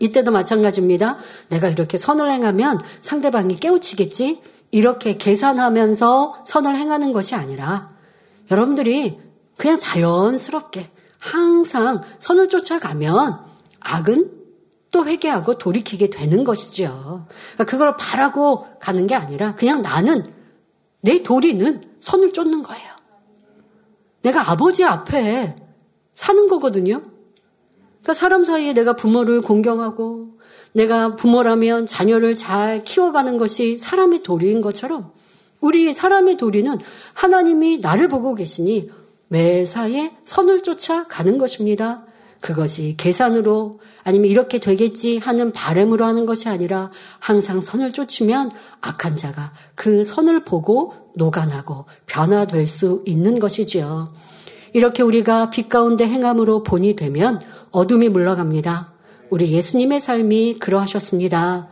이때도 마찬가지입니다. 내가 이렇게 선을 행하면 상대방이 깨우치겠지? 이렇게 계산하면서 선을 행하는 것이 아니라 여러분들이 그냥 자연스럽게 항상 선을 쫓아가면 악은 또 회개하고 돌이키게 되는 것이죠. 그러니까 그걸 바라고 가는 게 아니라 그냥 나는 내 도리는 선을 쫓는 거예요. 내가 아버지 앞에 사는 거거든요. 그러니까 사람 사이에 내가 부모를 공경하고 내가 부모라면 자녀를 잘 키워가는 것이 사람의 도리인 것처럼 우리 사람의 도리는 하나님이 나를 보고 계시니 매사에 선을 쫓아 가는 것입니다. 그것이 계산으로 아니면 이렇게 되겠지 하는 바램으로 하는 것이 아니라 항상 선을 쫓으면 악한 자가 그 선을 보고 녹아나고 변화될 수 있는 것이지요. 이렇게 우리가 빛 가운데 행함으로 본이 되면 어둠이 물러갑니다. 우리 예수님의 삶이 그러하셨습니다.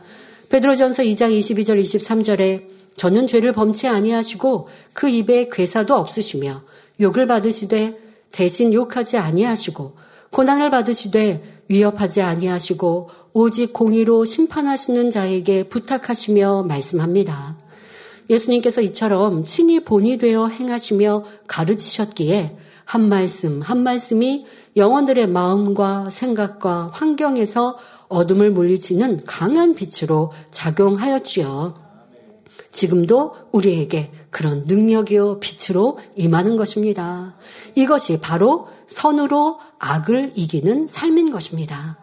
베드로전서 2장 22절 23절에 저는 죄를 범치 아니하시고 그 입에 괴사도 없으시며 욕을 받으시되 대신 욕하지 아니하시고 고난을 받으시되 위협하지 아니하시고 오직 공의로 심판하시는 자에게 부탁하시며 말씀합니다. 예수님께서 이처럼 친히 본이 되어 행하시며 가르치셨기에 한 말씀 한 말씀이 영혼들의 마음과 생각과 환경에서 어둠을 물리치는 강한 빛으로 작용하였지요. 지금도 우리에게 그런 능력이요 빛으로 임하는 것입니다. 이것이 바로 선으로 악을 이기는 삶인 것입니다.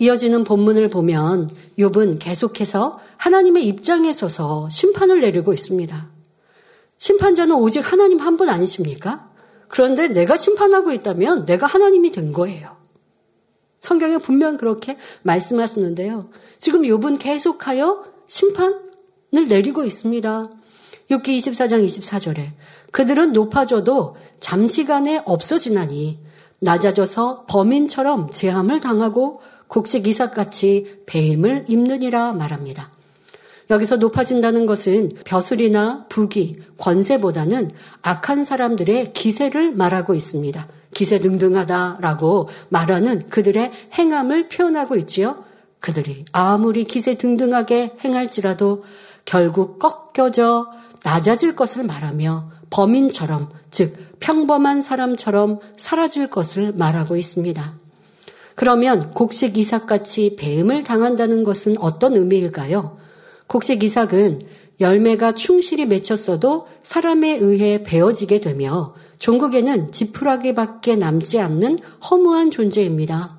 이어지는 본문을 보면 욥은 계속해서 하나님의 입장에 서서 심판을 내리고 있습니다. 심판자는 오직 하나님 한 분 아니십니까? 그런데 내가 심판하고 있다면 내가 하나님이 된 거예요. 성경에 분명 그렇게 말씀하시는데요. 지금 욥은 계속하여 심판을 내리고 있습니다. 6기 24장 24절에 그들은 높아져도 잠시간에 없어지나니 낮아져서 범인처럼 제함을 당하고 곡식 이삭같이 배임을 입느니라 말합니다. 여기서 높아진다는 것은 벼슬이나 부귀, 권세보다는 악한 사람들의 기세를 말하고 있습니다. 기세 등등하다라고 말하는 그들의 행함을 표현하고 있지요. 그들이 아무리 기세 등등하게 행할지라도 결국 꺾여져 낮아질 것을 말하며 범인처럼 즉 평범한 사람처럼 사라질 것을 말하고 있습니다. 그러면 곡식 이삭같이 배임을 당한다는 것은 어떤 의미일까요? 곡식 이삭은 열매가 충실히 맺혔어도 사람에 의해 베어지게 되며 종국에는 지푸라기밖에 남지 않는 허무한 존재입니다.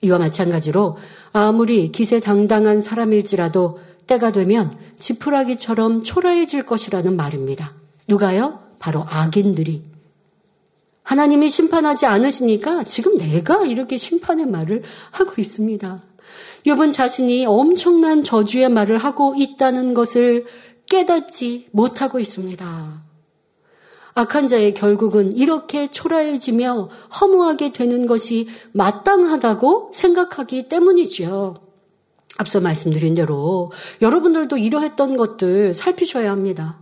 이와 마찬가지로 아무리 기세당당한 사람일지라도 때가 되면 지푸라기처럼 초라해질 것이라는 말입니다. 누가요? 바로 악인들이. 하나님이 심판하지 않으시니까 지금 내가 이렇게 심판의 말을 하고 있습니다. 욥은 자신이 엄청난 저주의 말을 하고 있다는 것을 깨닫지 못하고 있습니다. 악한 자의 결국은 이렇게 초라해지며 허무하게 되는 것이 마땅하다고 생각하기 때문이지요. 앞서 말씀드린 대로 여러분들도 이러했던 것들 살피셔야 합니다.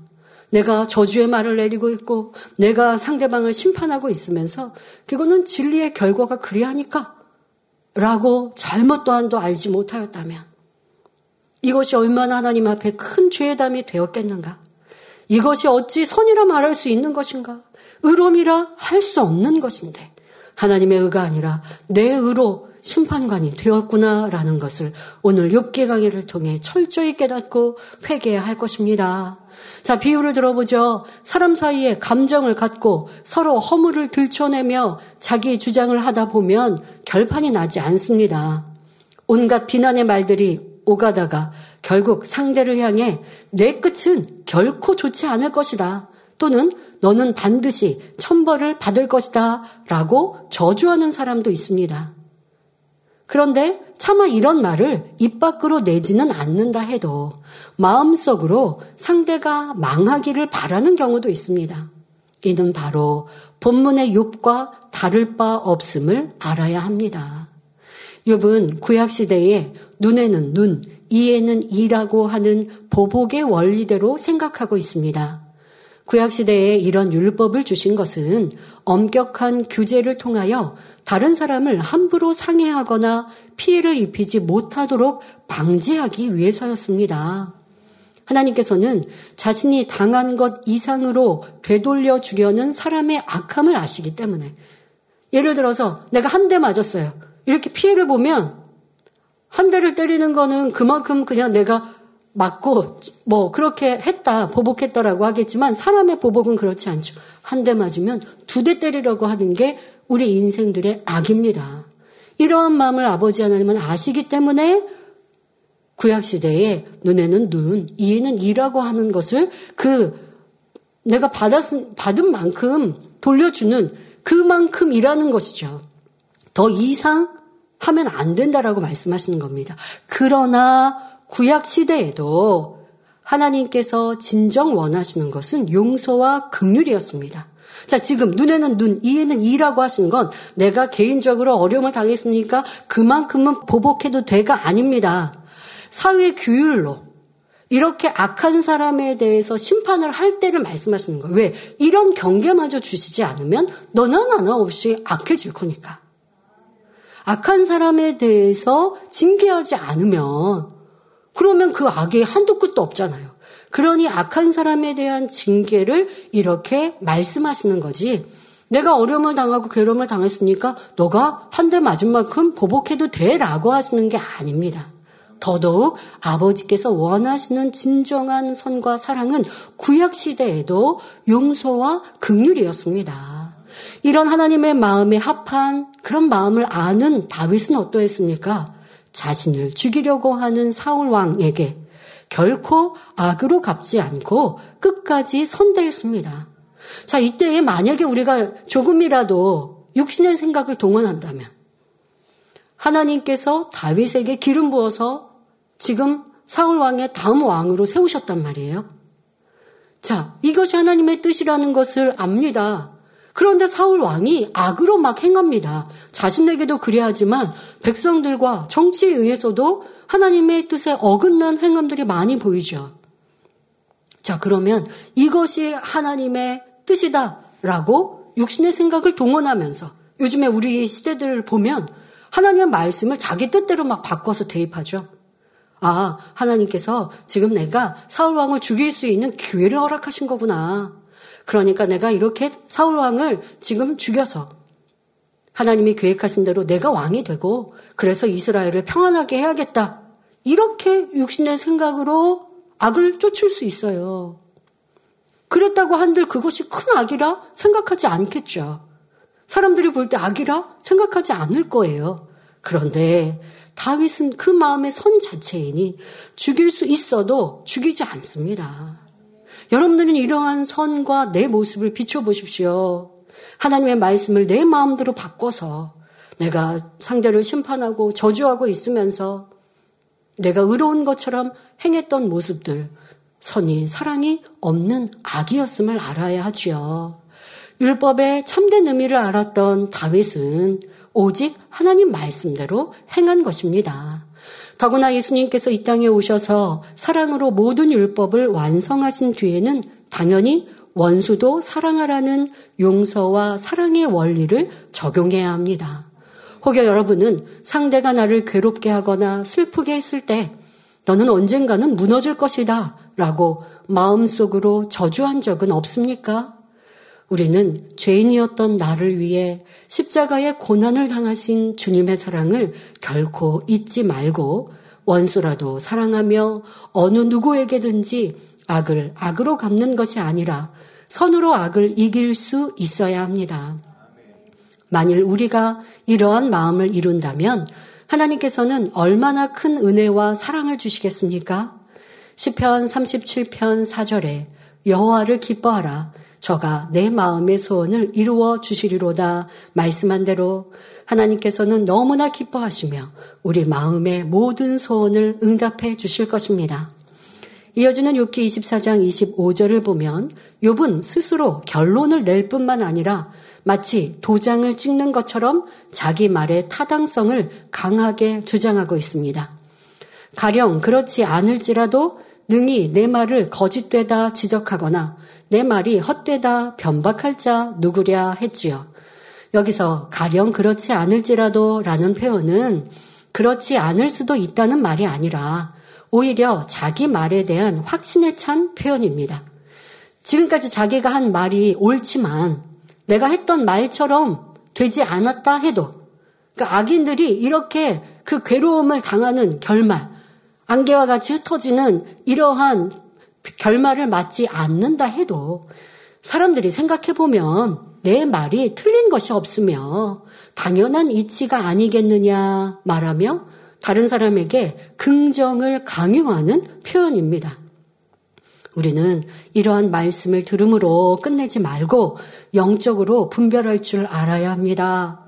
내가 저주의 말을 내리고 있고 내가 상대방을 심판하고 있으면서 그거는 진리의 결과가 그리하니까 라고 잘못 또한도 알지 못하였다면 이것이 얼마나 하나님 앞에 큰 죄담이 되었겠는가? 이것이 어찌 선이라 말할 수 있는 것인가? 의로움이라 할 수 없는 것인데 하나님의 의가 아니라 내 의로 심판관이 되었구나라는 것을 오늘 욥기 강의를 통해 철저히 깨닫고 회개해야 할 것입니다. 자, 비유를 들어보죠. 사람 사이에 감정을 갖고 서로 허물을 들춰내며 자기 주장을 하다 보면 결판이 나지 않습니다. 온갖 비난의 말들이 오가다가 결국 상대를 향해 내 끝은 결코 좋지 않을 것이다. 또는 너는 반드시 천벌을 받을 것이다. 라고 저주하는 사람도 있습니다. 그런데 차마 이런 말을 입 밖으로 내지는 않는다 해도 마음속으로 상대가 망하기를 바라는 경우도 있습니다. 이는 바로 본문의 욥과 다를 바 없음을 알아야 합니다. 욥은 구약 시대에 눈에는 눈, 이에는 이라고 하는 보복의 원리대로 생각하고 있습니다. 구약시대에 이런 율법을 주신 것은 엄격한 규제를 통하여 다른 사람을 함부로 상해하거나 피해를 입히지 못하도록 방지하기 위해서였습니다. 하나님께서는 자신이 당한 것 이상으로 되돌려 주려는 사람의 악함을 아시기 때문에 예를 들어서 내가 한 대 맞았어요. 이렇게 피해를 보면 한 대를 때리는 거는 그만큼 그냥 내가 맞고 뭐 그렇게 했다 보복했다라고 하겠지만 사람의 보복은 그렇지 않죠. 한 대 맞으면 두 대 때리려고 하는 게 우리 인생들의 악입니다. 이러한 마음을 아버지 하나님은 아시기 때문에 구약 시대에 눈에는 눈, 이에는 이라고 하는 것을 그 내가 받았 받은 만큼 돌려주는 그만큼이라는 것이죠. 더 이상 하면 안 된다라고 말씀하시는 겁니다. 그러나 구약 시대에도 하나님께서 진정 원하시는 것은 용서와 긍휼이었습니다. 자, 지금 눈에는 눈, 이에는 이라고 하시는 건 내가 개인적으로 어려움을 당했으니까 그만큼은 보복해도 돼가 아닙니다. 사회 규율로 이렇게 악한 사람에 대해서 심판을 할 때를 말씀하시는 거예요. 왜? 이런 경계마저 주시지 않으면 너나 나나 없이 악해질 거니까. 악한 사람에 대해서 징계하지 않으면 그러면 그 악이 한도 끝도 없잖아요. 그러니 악한 사람에 대한 징계를 이렇게 말씀하시는 거지. 내가 어려움을 당하고 괴로움을 당했으니까 너가 한 대 맞은 만큼 보복해도 돼라고 하시는 게 아닙니다. 더더욱 아버지께서 원하시는 진정한 선과 사랑은 구약 시대에도 용서와 극률이었습니다. 이런 하나님의 마음에 합한 그런 마음을 아는 다윗은 어떠했습니까? 자신을 죽이려고 하는 사울 왕에게 결코 악으로 갚지 않고 끝까지 선대했습니다. 자, 이때에 만약에 우리가 조금이라도 육신의 생각을 동원한다면 하나님께서 다윗에게 기름 부어서 지금 사울 왕의 다음 왕으로 세우셨단 말이에요. 자, 이것이 하나님의 뜻이라는 것을 압니다. 그런데 사울 왕이 악으로 막 행합니다. 자신에게도 그래야지만 백성들과 정치에 의해서도 하나님의 뜻에 어긋난 행함들이 많이 보이죠. 자, 그러면 이것이 하나님의 뜻이다라고 육신의 생각을 동원하면서 요즘에 우리 시대들을 보면 하나님의 말씀을 자기 뜻대로 막 바꿔서 대입하죠. 아, 하나님께서 지금 내가 사울왕을 죽일 수 있는 기회를 허락하신 거구나. 그러니까 내가 이렇게 사울왕을 지금 죽여서 하나님이 계획하신 대로 내가 왕이 되고 그래서 이스라엘을 평안하게 해야겠다. 이렇게 육신의 생각으로 악을 쫓을 수 있어요. 그랬다고 한들 그것이 큰 악이라 생각하지 않겠죠. 사람들이 볼 때 악이라 생각하지 않을 거예요. 그런데 다윗은 그 마음의 선 자체이니 죽일 수 있어도 죽이지 않습니다. 여러분들은 이러한 선과 내 모습을 비춰보십시오. 하나님의 말씀을 내 마음대로 바꿔서 내가 상대를 심판하고 저주하고 있으면서 내가 의로운 것처럼 행했던 모습들, 선이, 사랑이 없는 악이었음을 알아야 하지요. 율법의 참된 의미를 알았던 다윗은 오직 하나님 말씀대로 행한 것입니다. 더구나 예수님께서 이 땅에 오셔서 사랑으로 모든 율법을 완성하신 뒤에는 당연히 원수도 사랑하라는 용서와 사랑의 원리를 적용해야 합니다. 혹여 여러분은 상대가 나를 괴롭게 하거나 슬프게 했을 때 너는 언젠가는 무너질 것이다 라고 마음속으로 저주한 적은 없습니까? 우리는 죄인이었던 나를 위해 십자가의 고난을 당하신 주님의 사랑을 결코 잊지 말고 원수라도 사랑하며 어느 누구에게든지 악을 악으로 갚는 것이 아니라 선으로 악을 이길 수 있어야 합니다. 만일 우리가 이러한 마음을 이룬다면 하나님께서는 얼마나 큰 은혜와 사랑을 주시겠습니까? 시편 37편 4절에 여호와를 기뻐하라 저가 내 마음의 소원을 이루어 주시리로다 말씀한 대로 하나님께서는 너무나 기뻐하시며 우리 마음의 모든 소원을 응답해 주실 것입니다. 이어지는 욥기 24장 25절을 보면 욥은 스스로 결론을 낼 뿐만 아니라 마치 도장을 찍는 것처럼 자기 말의 타당성을 강하게 주장하고 있습니다. 가령 그렇지 않을지라도 능히 내 말을 거짓되다 지적하거나 내 말이 헛되다 변박할 자 누구랴 했지요. 여기서 가령 그렇지 않을지라도 라는 표현은 그렇지 않을 수도 있다는 말이 아니라 오히려 자기 말에 대한 확신에 찬 표현입니다. 지금까지 자기가 한 말이 옳지만 내가 했던 말처럼 되지 않았다 해도 그러니까 악인들이 이렇게 그 괴로움을 당하는 결말, 안개와 같이 흩어지는 이러한 결말을 맞지 않는다 해도 사람들이 생각해 보면 내 말이 틀린 것이 없으며 당연한 이치가 아니겠느냐 말하며 다른 사람에게 긍정을 강요하는 표현입니다. 우리는 이러한 말씀을 들음으로 끝내지 말고 영적으로 분별할 줄 알아야 합니다.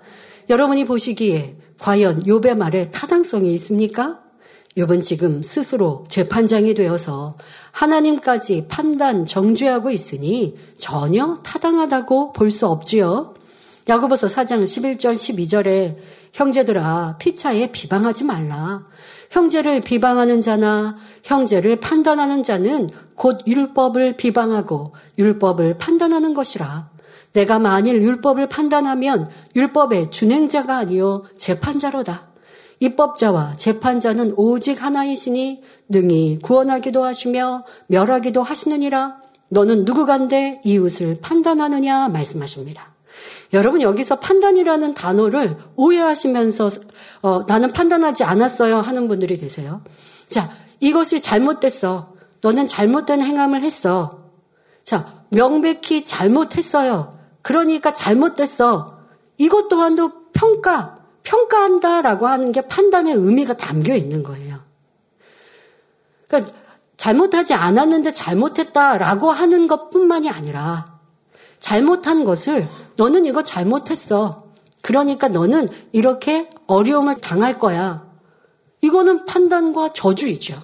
여러분이 보시기에 과연 욥의 말에 타당성이 있습니까? 욥은 지금 스스로 재판장이 되어서 하나님까지 판단 정죄하고 있으니 전혀 타당하다고 볼 수 없지요. 야고보서 4장 11절 12절에 형제들아 피차에 비방하지 말라. 형제를 비방하는 자나 형제를 판단하는 자는 곧 율법을 비방하고 율법을 판단하는 것이라. 내가 만일 율법을 판단하면 율법의 준행자가 아니요 재판자로다. 입법자와 재판자는 오직 하나이시니 능히 구원하기도 하시며 멸하기도 하시느니라. 너는 누구간데 이웃을 판단하느냐 말씀하십니다. 여러분 여기서 판단이라는 단어를 오해하시면서 어, 나는 판단하지 않았어요 하는 분들이 계세요. 자, 이것이 잘못됐어. 너는 잘못된 행함을 했어. 자, 명백히 잘못했어요. 그러니까 잘못됐어. 이것 또한도 평가, 평가한다라고 하는 게 판단의 의미가 담겨 있는 거예요. 그러니까 잘못하지 않았는데 잘못했다라고 하는 것 뿐만이 아니라 잘못한 것을 너는 이거 잘못했어. 그러니까 너는 이렇게 어려움을 당할 거야. 이거는 판단과 저주이죠.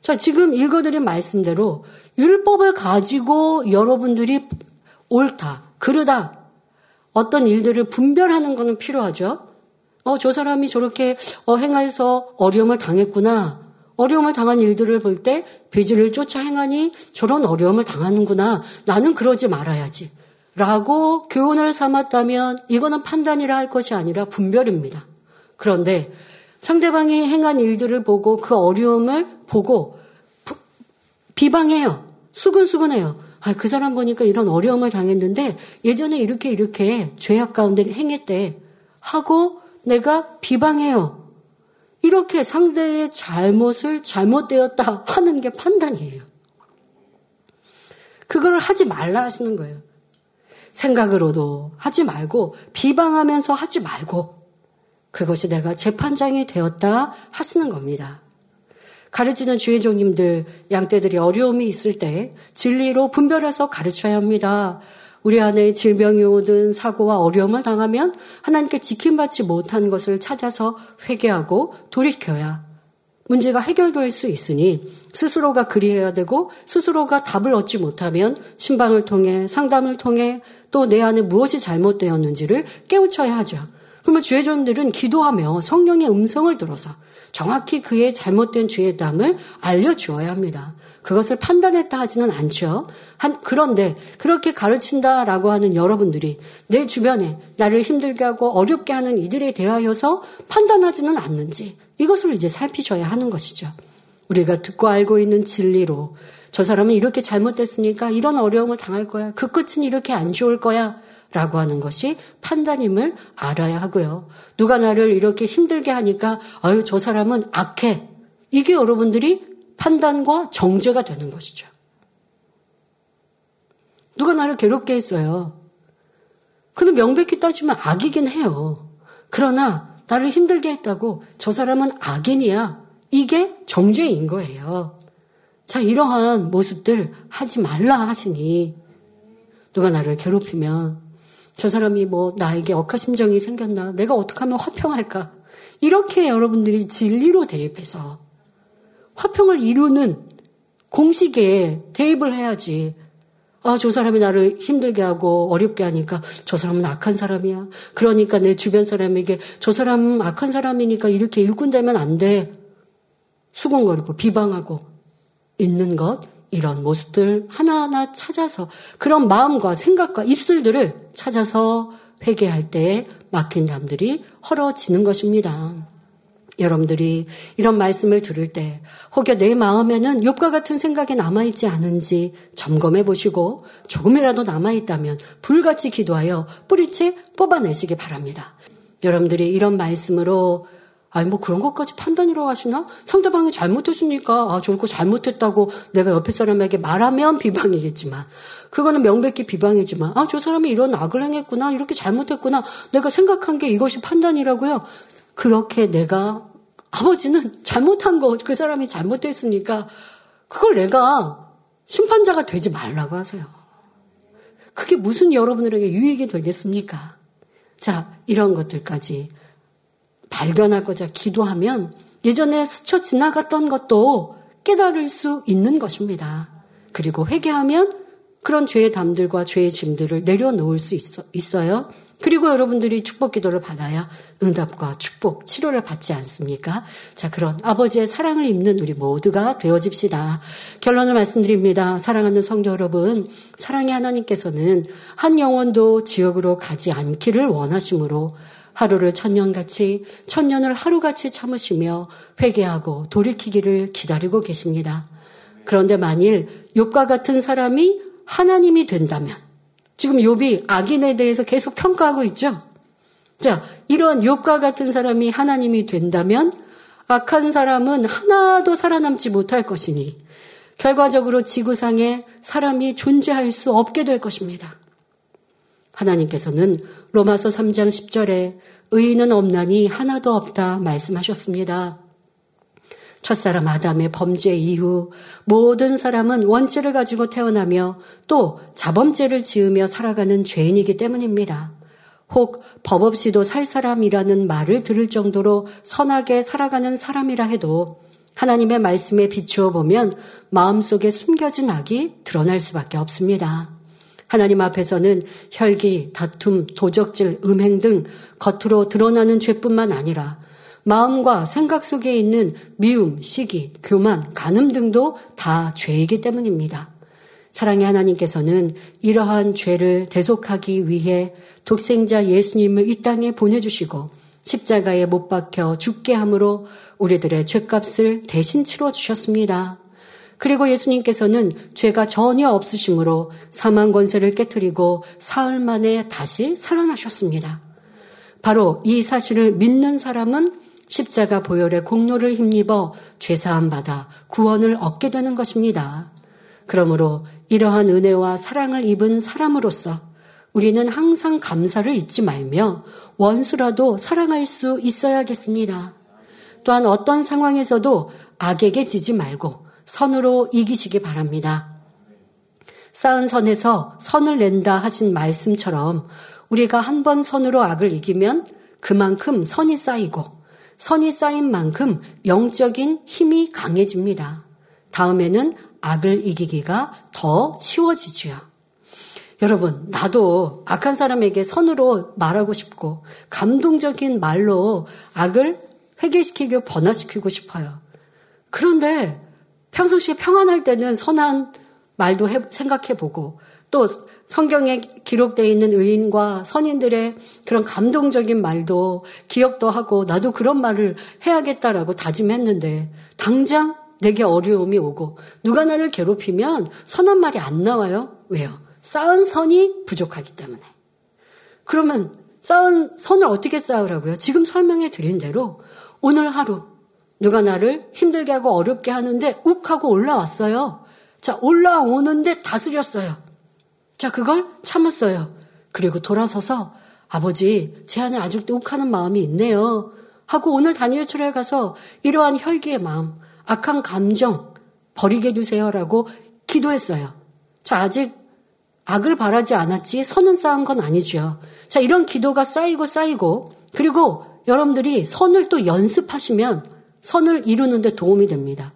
자, 지금 읽어드린 말씀대로 율법을 가지고 여러분들이 옳다, 그르다, 어떤 일들을 분별하는 것은 필요하죠. 어, 저 사람이 저렇게 어, 행해서 어려움을 당했구나. 어려움을 당한 일들을 볼 때 비지를 쫓아 행하니 저런 어려움을 당하는구나. 나는 그러지 말아야지. 라고 교훈을 삼았다면 이거는 판단이라 할 것이 아니라 분별입니다. 그런데 상대방이 행한 일들을 보고 그 어려움을 보고 비방해요. 수근수근해요. 아, 그 사람 보니까 이런 어려움을 당했는데 예전에 이렇게 이렇게 죄악 가운데 행했대. 하고 내가 비방해요. 이렇게 상대의 잘못을 잘못되었다 하는 게 판단이에요. 그걸 하지 말라 하시는 거예요. 생각으로도 하지 말고 비방하면서 하지 말고 그것이 내가 재판장이 되었다 하시는 겁니다. 가르치는 주의종님들, 양떼들이 어려움이 있을 때 진리로 분별해서 가르쳐야 합니다. 우리 안에 질병이 오든 사고와 어려움을 당하면 하나님께 지킴받지 못한 것을 찾아서 회개하고 돌이켜야 문제가 해결될 수 있으니 스스로가 그리해야 되고 스스로가 답을 얻지 못하면 신방을 통해 상담을 통해 또 내 안에 무엇이 잘못되었는지를 깨우쳐야 하죠. 그러면 주의종들은 기도하며 성령의 음성을 들어서 정확히 그의 잘못된 죄의 담을 알려주어야 합니다. 그것을 판단했다 하지는 않죠. 한, 그런데 그렇게 가르친다라고 하는 여러분들이 내 주변에 나를 힘들게 하고 어렵게 하는 이들에 대하여서 판단하지는 않는지 이것을 이제 살피셔야 하는 것이죠. 우리가 듣고 알고 있는 진리로 저 사람은 이렇게 잘못됐으니까 이런 어려움을 당할 거야. 그 끝은 이렇게 안 좋을 거야. 라고 하는 것이 판단임을 알아야 하고요. 누가 나를 이렇게 힘들게 하니까 아유 저 사람은 악해. 이게 여러분들이 판단과 정죄가 되는 것이죠. 누가 나를 괴롭게 했어요. 그는 명백히 따지면 악이긴 해요. 그러나 나를 힘들게 했다고 저 사람은 악인이야. 이게 정죄인 거예요. 자, 이러한 모습들 하지 말라 하시니 누가 나를 괴롭히면 저 사람이 뭐 나에게 억하심정이 생겼나? 내가 어떻게 하면 화평할까? 이렇게 여러분들이 진리로 대입해서 화평을 이루는 공식에 대입을 해야지. 아, 저 사람이 나를 힘들게 하고 어렵게 하니까 저 사람은 악한 사람이야. 그러니까 내 주변 사람에게 저 사람은 악한 사람이니까 이렇게 일꾼되면 안 돼. 수군거리고 비방하고 있는 것. 이런 모습들 하나하나 찾아서 그런 마음과 생각과 입술들을 찾아서 회개할 때 막힌 담들이 헐어지는 것입니다. 여러분들이 이런 말씀을 들을 때 혹여 내 마음에는 욥과 같은 생각이 남아 있지 않은지 점검해 보시고 조금이라도 남아 있다면 불같이 기도하여 뿌리채 뽑아내시기 바랍니다. 여러분들이 이런 말씀으로 아니 뭐 그런 것까지 판단이라고 하시나? 상대방이 잘못했으니까 아 저거 잘못했다고 내가 옆에 사람에게 말하면 비방이겠지만 그거는 명백히 비방이지만 아 저 사람이 이런 악을 행했구나 이렇게 잘못했구나 내가 생각한 게 이것이 판단이라고요. 그렇게 내가 아버지는 잘못한 거 그 사람이 잘못했으니까 그걸 내가 심판자가 되지 말라고 하세요. 그게 무슨 여러분들에게 유익이 되겠습니까? 자 이런 것들까지 발견하고자 기도하면 예전에 스쳐 지나갔던 것도 깨달을 수 있는 것입니다. 그리고 회개하면 그런 죄의 담들과 죄의 짐들을 내려놓을 수 있어, 요 그리고 여러분들이 축복 기도를 받아야 응답과 축복, 치료를 받지 않습니까? 자, 그런 아버지의 사랑을 입는 우리 모두가 되어집시다. 결론을 말씀드립니다. 사랑하는 성도 여러분, 사랑의 하나님께서는 한 영혼도 지옥으로 가지 않기를 원하시므로 하루를 천년같이 천년을 하루같이 참으시며 회개하고 돌이키기를 기다리고 계십니다. 그런데 만일 욕과 같은 사람이 하나님이 된다면 지금 욥이 악인에 대해서 계속 평가하고 있죠. 자, 이런 욥과 같은 사람이 하나님이 된다면 악한 사람은 하나도 살아남지 못할 것이니 결과적으로 지구상에 사람이 존재할 수 없게 될 것입니다. 하나님께서는 로마서 3장 10절에 의인은 없나니 하나도 없다 말씀하셨습니다. 첫사람 아담의 범죄 이후 모든 사람은 원죄를 가지고 태어나며 또 자범죄를 지으며 살아가는 죄인이기 때문입니다. 혹 법 없이도 살 사람이라는 말을 들을 정도로 선하게 살아가는 사람이라 해도 하나님의 말씀에 비추어 보면 마음속에 숨겨진 악이 드러날 수밖에 없습니다. 하나님 앞에서는 혈기, 다툼, 도적질, 음행 등 겉으로 드러나는 죄뿐만 아니라 마음과 생각 속에 있는 미움, 시기, 교만, 간음 등도 다 죄이기 때문입니다. 사랑의 하나님께서는 이러한 죄를 대속하기 위해 독생자 예수님을 이 땅에 보내주시고 십자가에 못 박혀 죽게 함으로 우리들의 죄값을 대신 치러 주셨습니다. 그리고 예수님께서는 죄가 전혀 없으심으로 사망 권세를 깨뜨리고 사흘 만에 다시 살아나셨습니다. 바로 이 사실을 믿는 사람은 십자가 보혈의 공로를 힘입어 죄사함 받아 구원을 얻게 되는 것입니다. 그러므로 이러한 은혜와 사랑을 입은 사람으로서 우리는 항상 감사를 잊지 말며 원수라도 사랑할 수 있어야겠습니다. 또한 어떤 상황에서도 악에게 지지 말고 선으로 이기시기 바랍니다. 쌓은 선에서 선을 낸다 하신 말씀처럼 우리가 한 번 선으로 악을 이기면 그만큼 선이 쌓이고 선이 쌓인 만큼 영적인 힘이 강해집니다. 다음에는 악을 이기기가 더 쉬워지지요. 여러분, 나도 악한 사람에게 선으로 말하고 싶고 감동적인 말로 악을 회개시키고 번화시키고 싶어요. 그런데 평상시에 평안할 때는 선한 말도 생각해 보고 또 성경에 기록되어 있는 의인과 선인들의 그런 감동적인 말도 기억도 하고 나도 그런 말을 해야겠다라고 다짐했는데 당장 내게 어려움이 오고 누가 나를 괴롭히면 선한 말이 안 나와요. 왜요? 쌓은 선이 부족하기 때문에. 그러면 쌓은 선을 어떻게 쌓으라고요? 지금 설명해 드린 대로 오늘 하루 누가 나를 힘들게 하고 어렵게 하는데 욱 하고 올라왔어요. 자, 올라오는데 다스렸어요. 자, 그걸 참았어요. 그리고 돌아서서 아버지, 제 안에 아직도 욱하는 마음이 있네요. 하고 오늘 다니엘철에 가서 이러한 혈기의 마음, 악한 감정 버리게 두세요라고 기도했어요. 자, 아직 악을 바라지 않았지 선은 쌓은 건 아니죠. 자, 이런 기도가 쌓이고 쌓이고 그리고 여러분들이 선을 또 연습하시면 선을 이루는데 도움이 됩니다.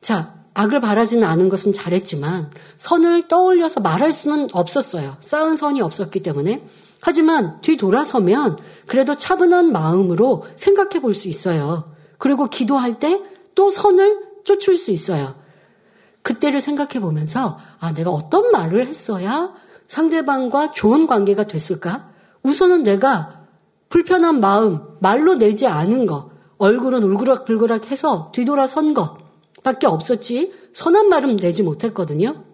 자, 악을 바라지는 않은 것은 잘했지만 선을 떠올려서 말할 수는 없었어요. 쌓은 선이 없었기 때문에. 하지만 뒤돌아서면 그래도 차분한 마음으로 생각해 볼 수 있어요. 그리고 기도할 때 또 선을 쫓을 수 있어요. 그때를 생각해 보면서 아, 내가 어떤 말을 했어야 상대방과 좋은 관계가 됐을까? 우선은 내가 불편한 마음, 말로 내지 않은 거, 얼굴은 울그락불그락 해서 뒤돌아선 거, 밖에 없었지 선한 말은 내지 못했거든요.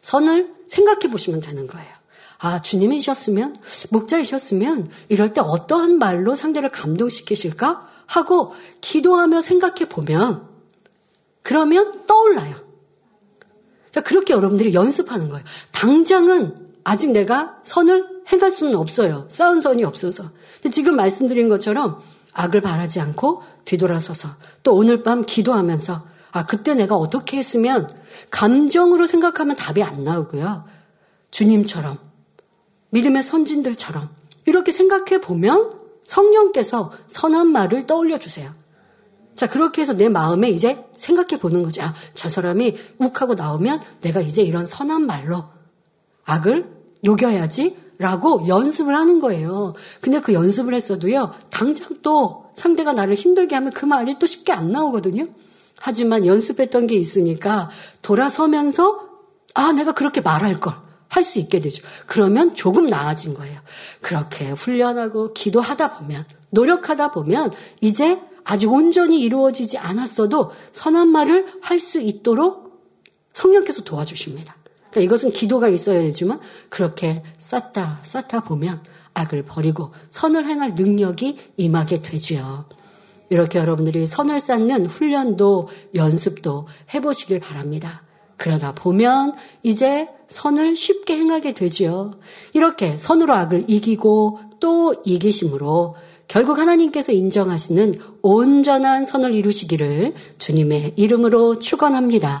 선을 생각해 보시면 되는 거예요. 아, 주님이셨으면, 목자이셨으면 이럴 때 어떠한 말로 상대를 감동시키실까? 하고 기도하며 생각해 보면 그러면 떠올라요. 자, 그렇게 여러분들이 연습하는 거예요. 당장은 아직 내가 선을 행할 수는 없어요. 쌓은 선이 없어서. 근데 지금 말씀드린 것처럼 악을 바라지 않고 뒤돌아서서 또 오늘 밤 기도하면서 아, 그때 내가 어떻게 했으면 감정으로 생각하면 답이 안 나오고요. 주님처럼 믿음의 선진들처럼 이렇게 생각해 보면 성령께서 선한 말을 떠올려 주세요. 자, 그렇게 해서 내 마음에 이제 생각해 보는 거죠. 아, 저 사람이 욱하고 나오면 내가 이제 이런 선한 말로 악을 녹여야지 라고 연습을 하는 거예요. 근데 그 연습을 했어도요, 당장 또 상대가 나를 힘들게 하면 그 말이 또 쉽게 안 나오거든요. 하지만 연습했던 게 있으니까 돌아서면서 아, 내가 그렇게 말할 걸. 할 수 있게 되죠. 그러면 조금 나아진 거예요. 그렇게 훈련하고 기도하다 보면, 노력하다 보면, 이제 아직 온전히 이루어지지 않았어도 선한 말을 할 수 있도록 성령께서 도와주십니다. 그러니까 이것은 기도가 있어야 되지만 그렇게 쌓다 쌓다 보면 악을 버리고 선을 행할 능력이 임하게 되지요. 이렇게 여러분들이 선을 쌓는 훈련도 연습도 해보시길 바랍니다. 그러다 보면 이제 선을 쉽게 행하게 되지요. 이렇게 선으로 악을 이기고 또 이기심으로 결국 하나님께서 인정하시는 온전한 선을 이루시기를 주님의 이름으로 축원합니다.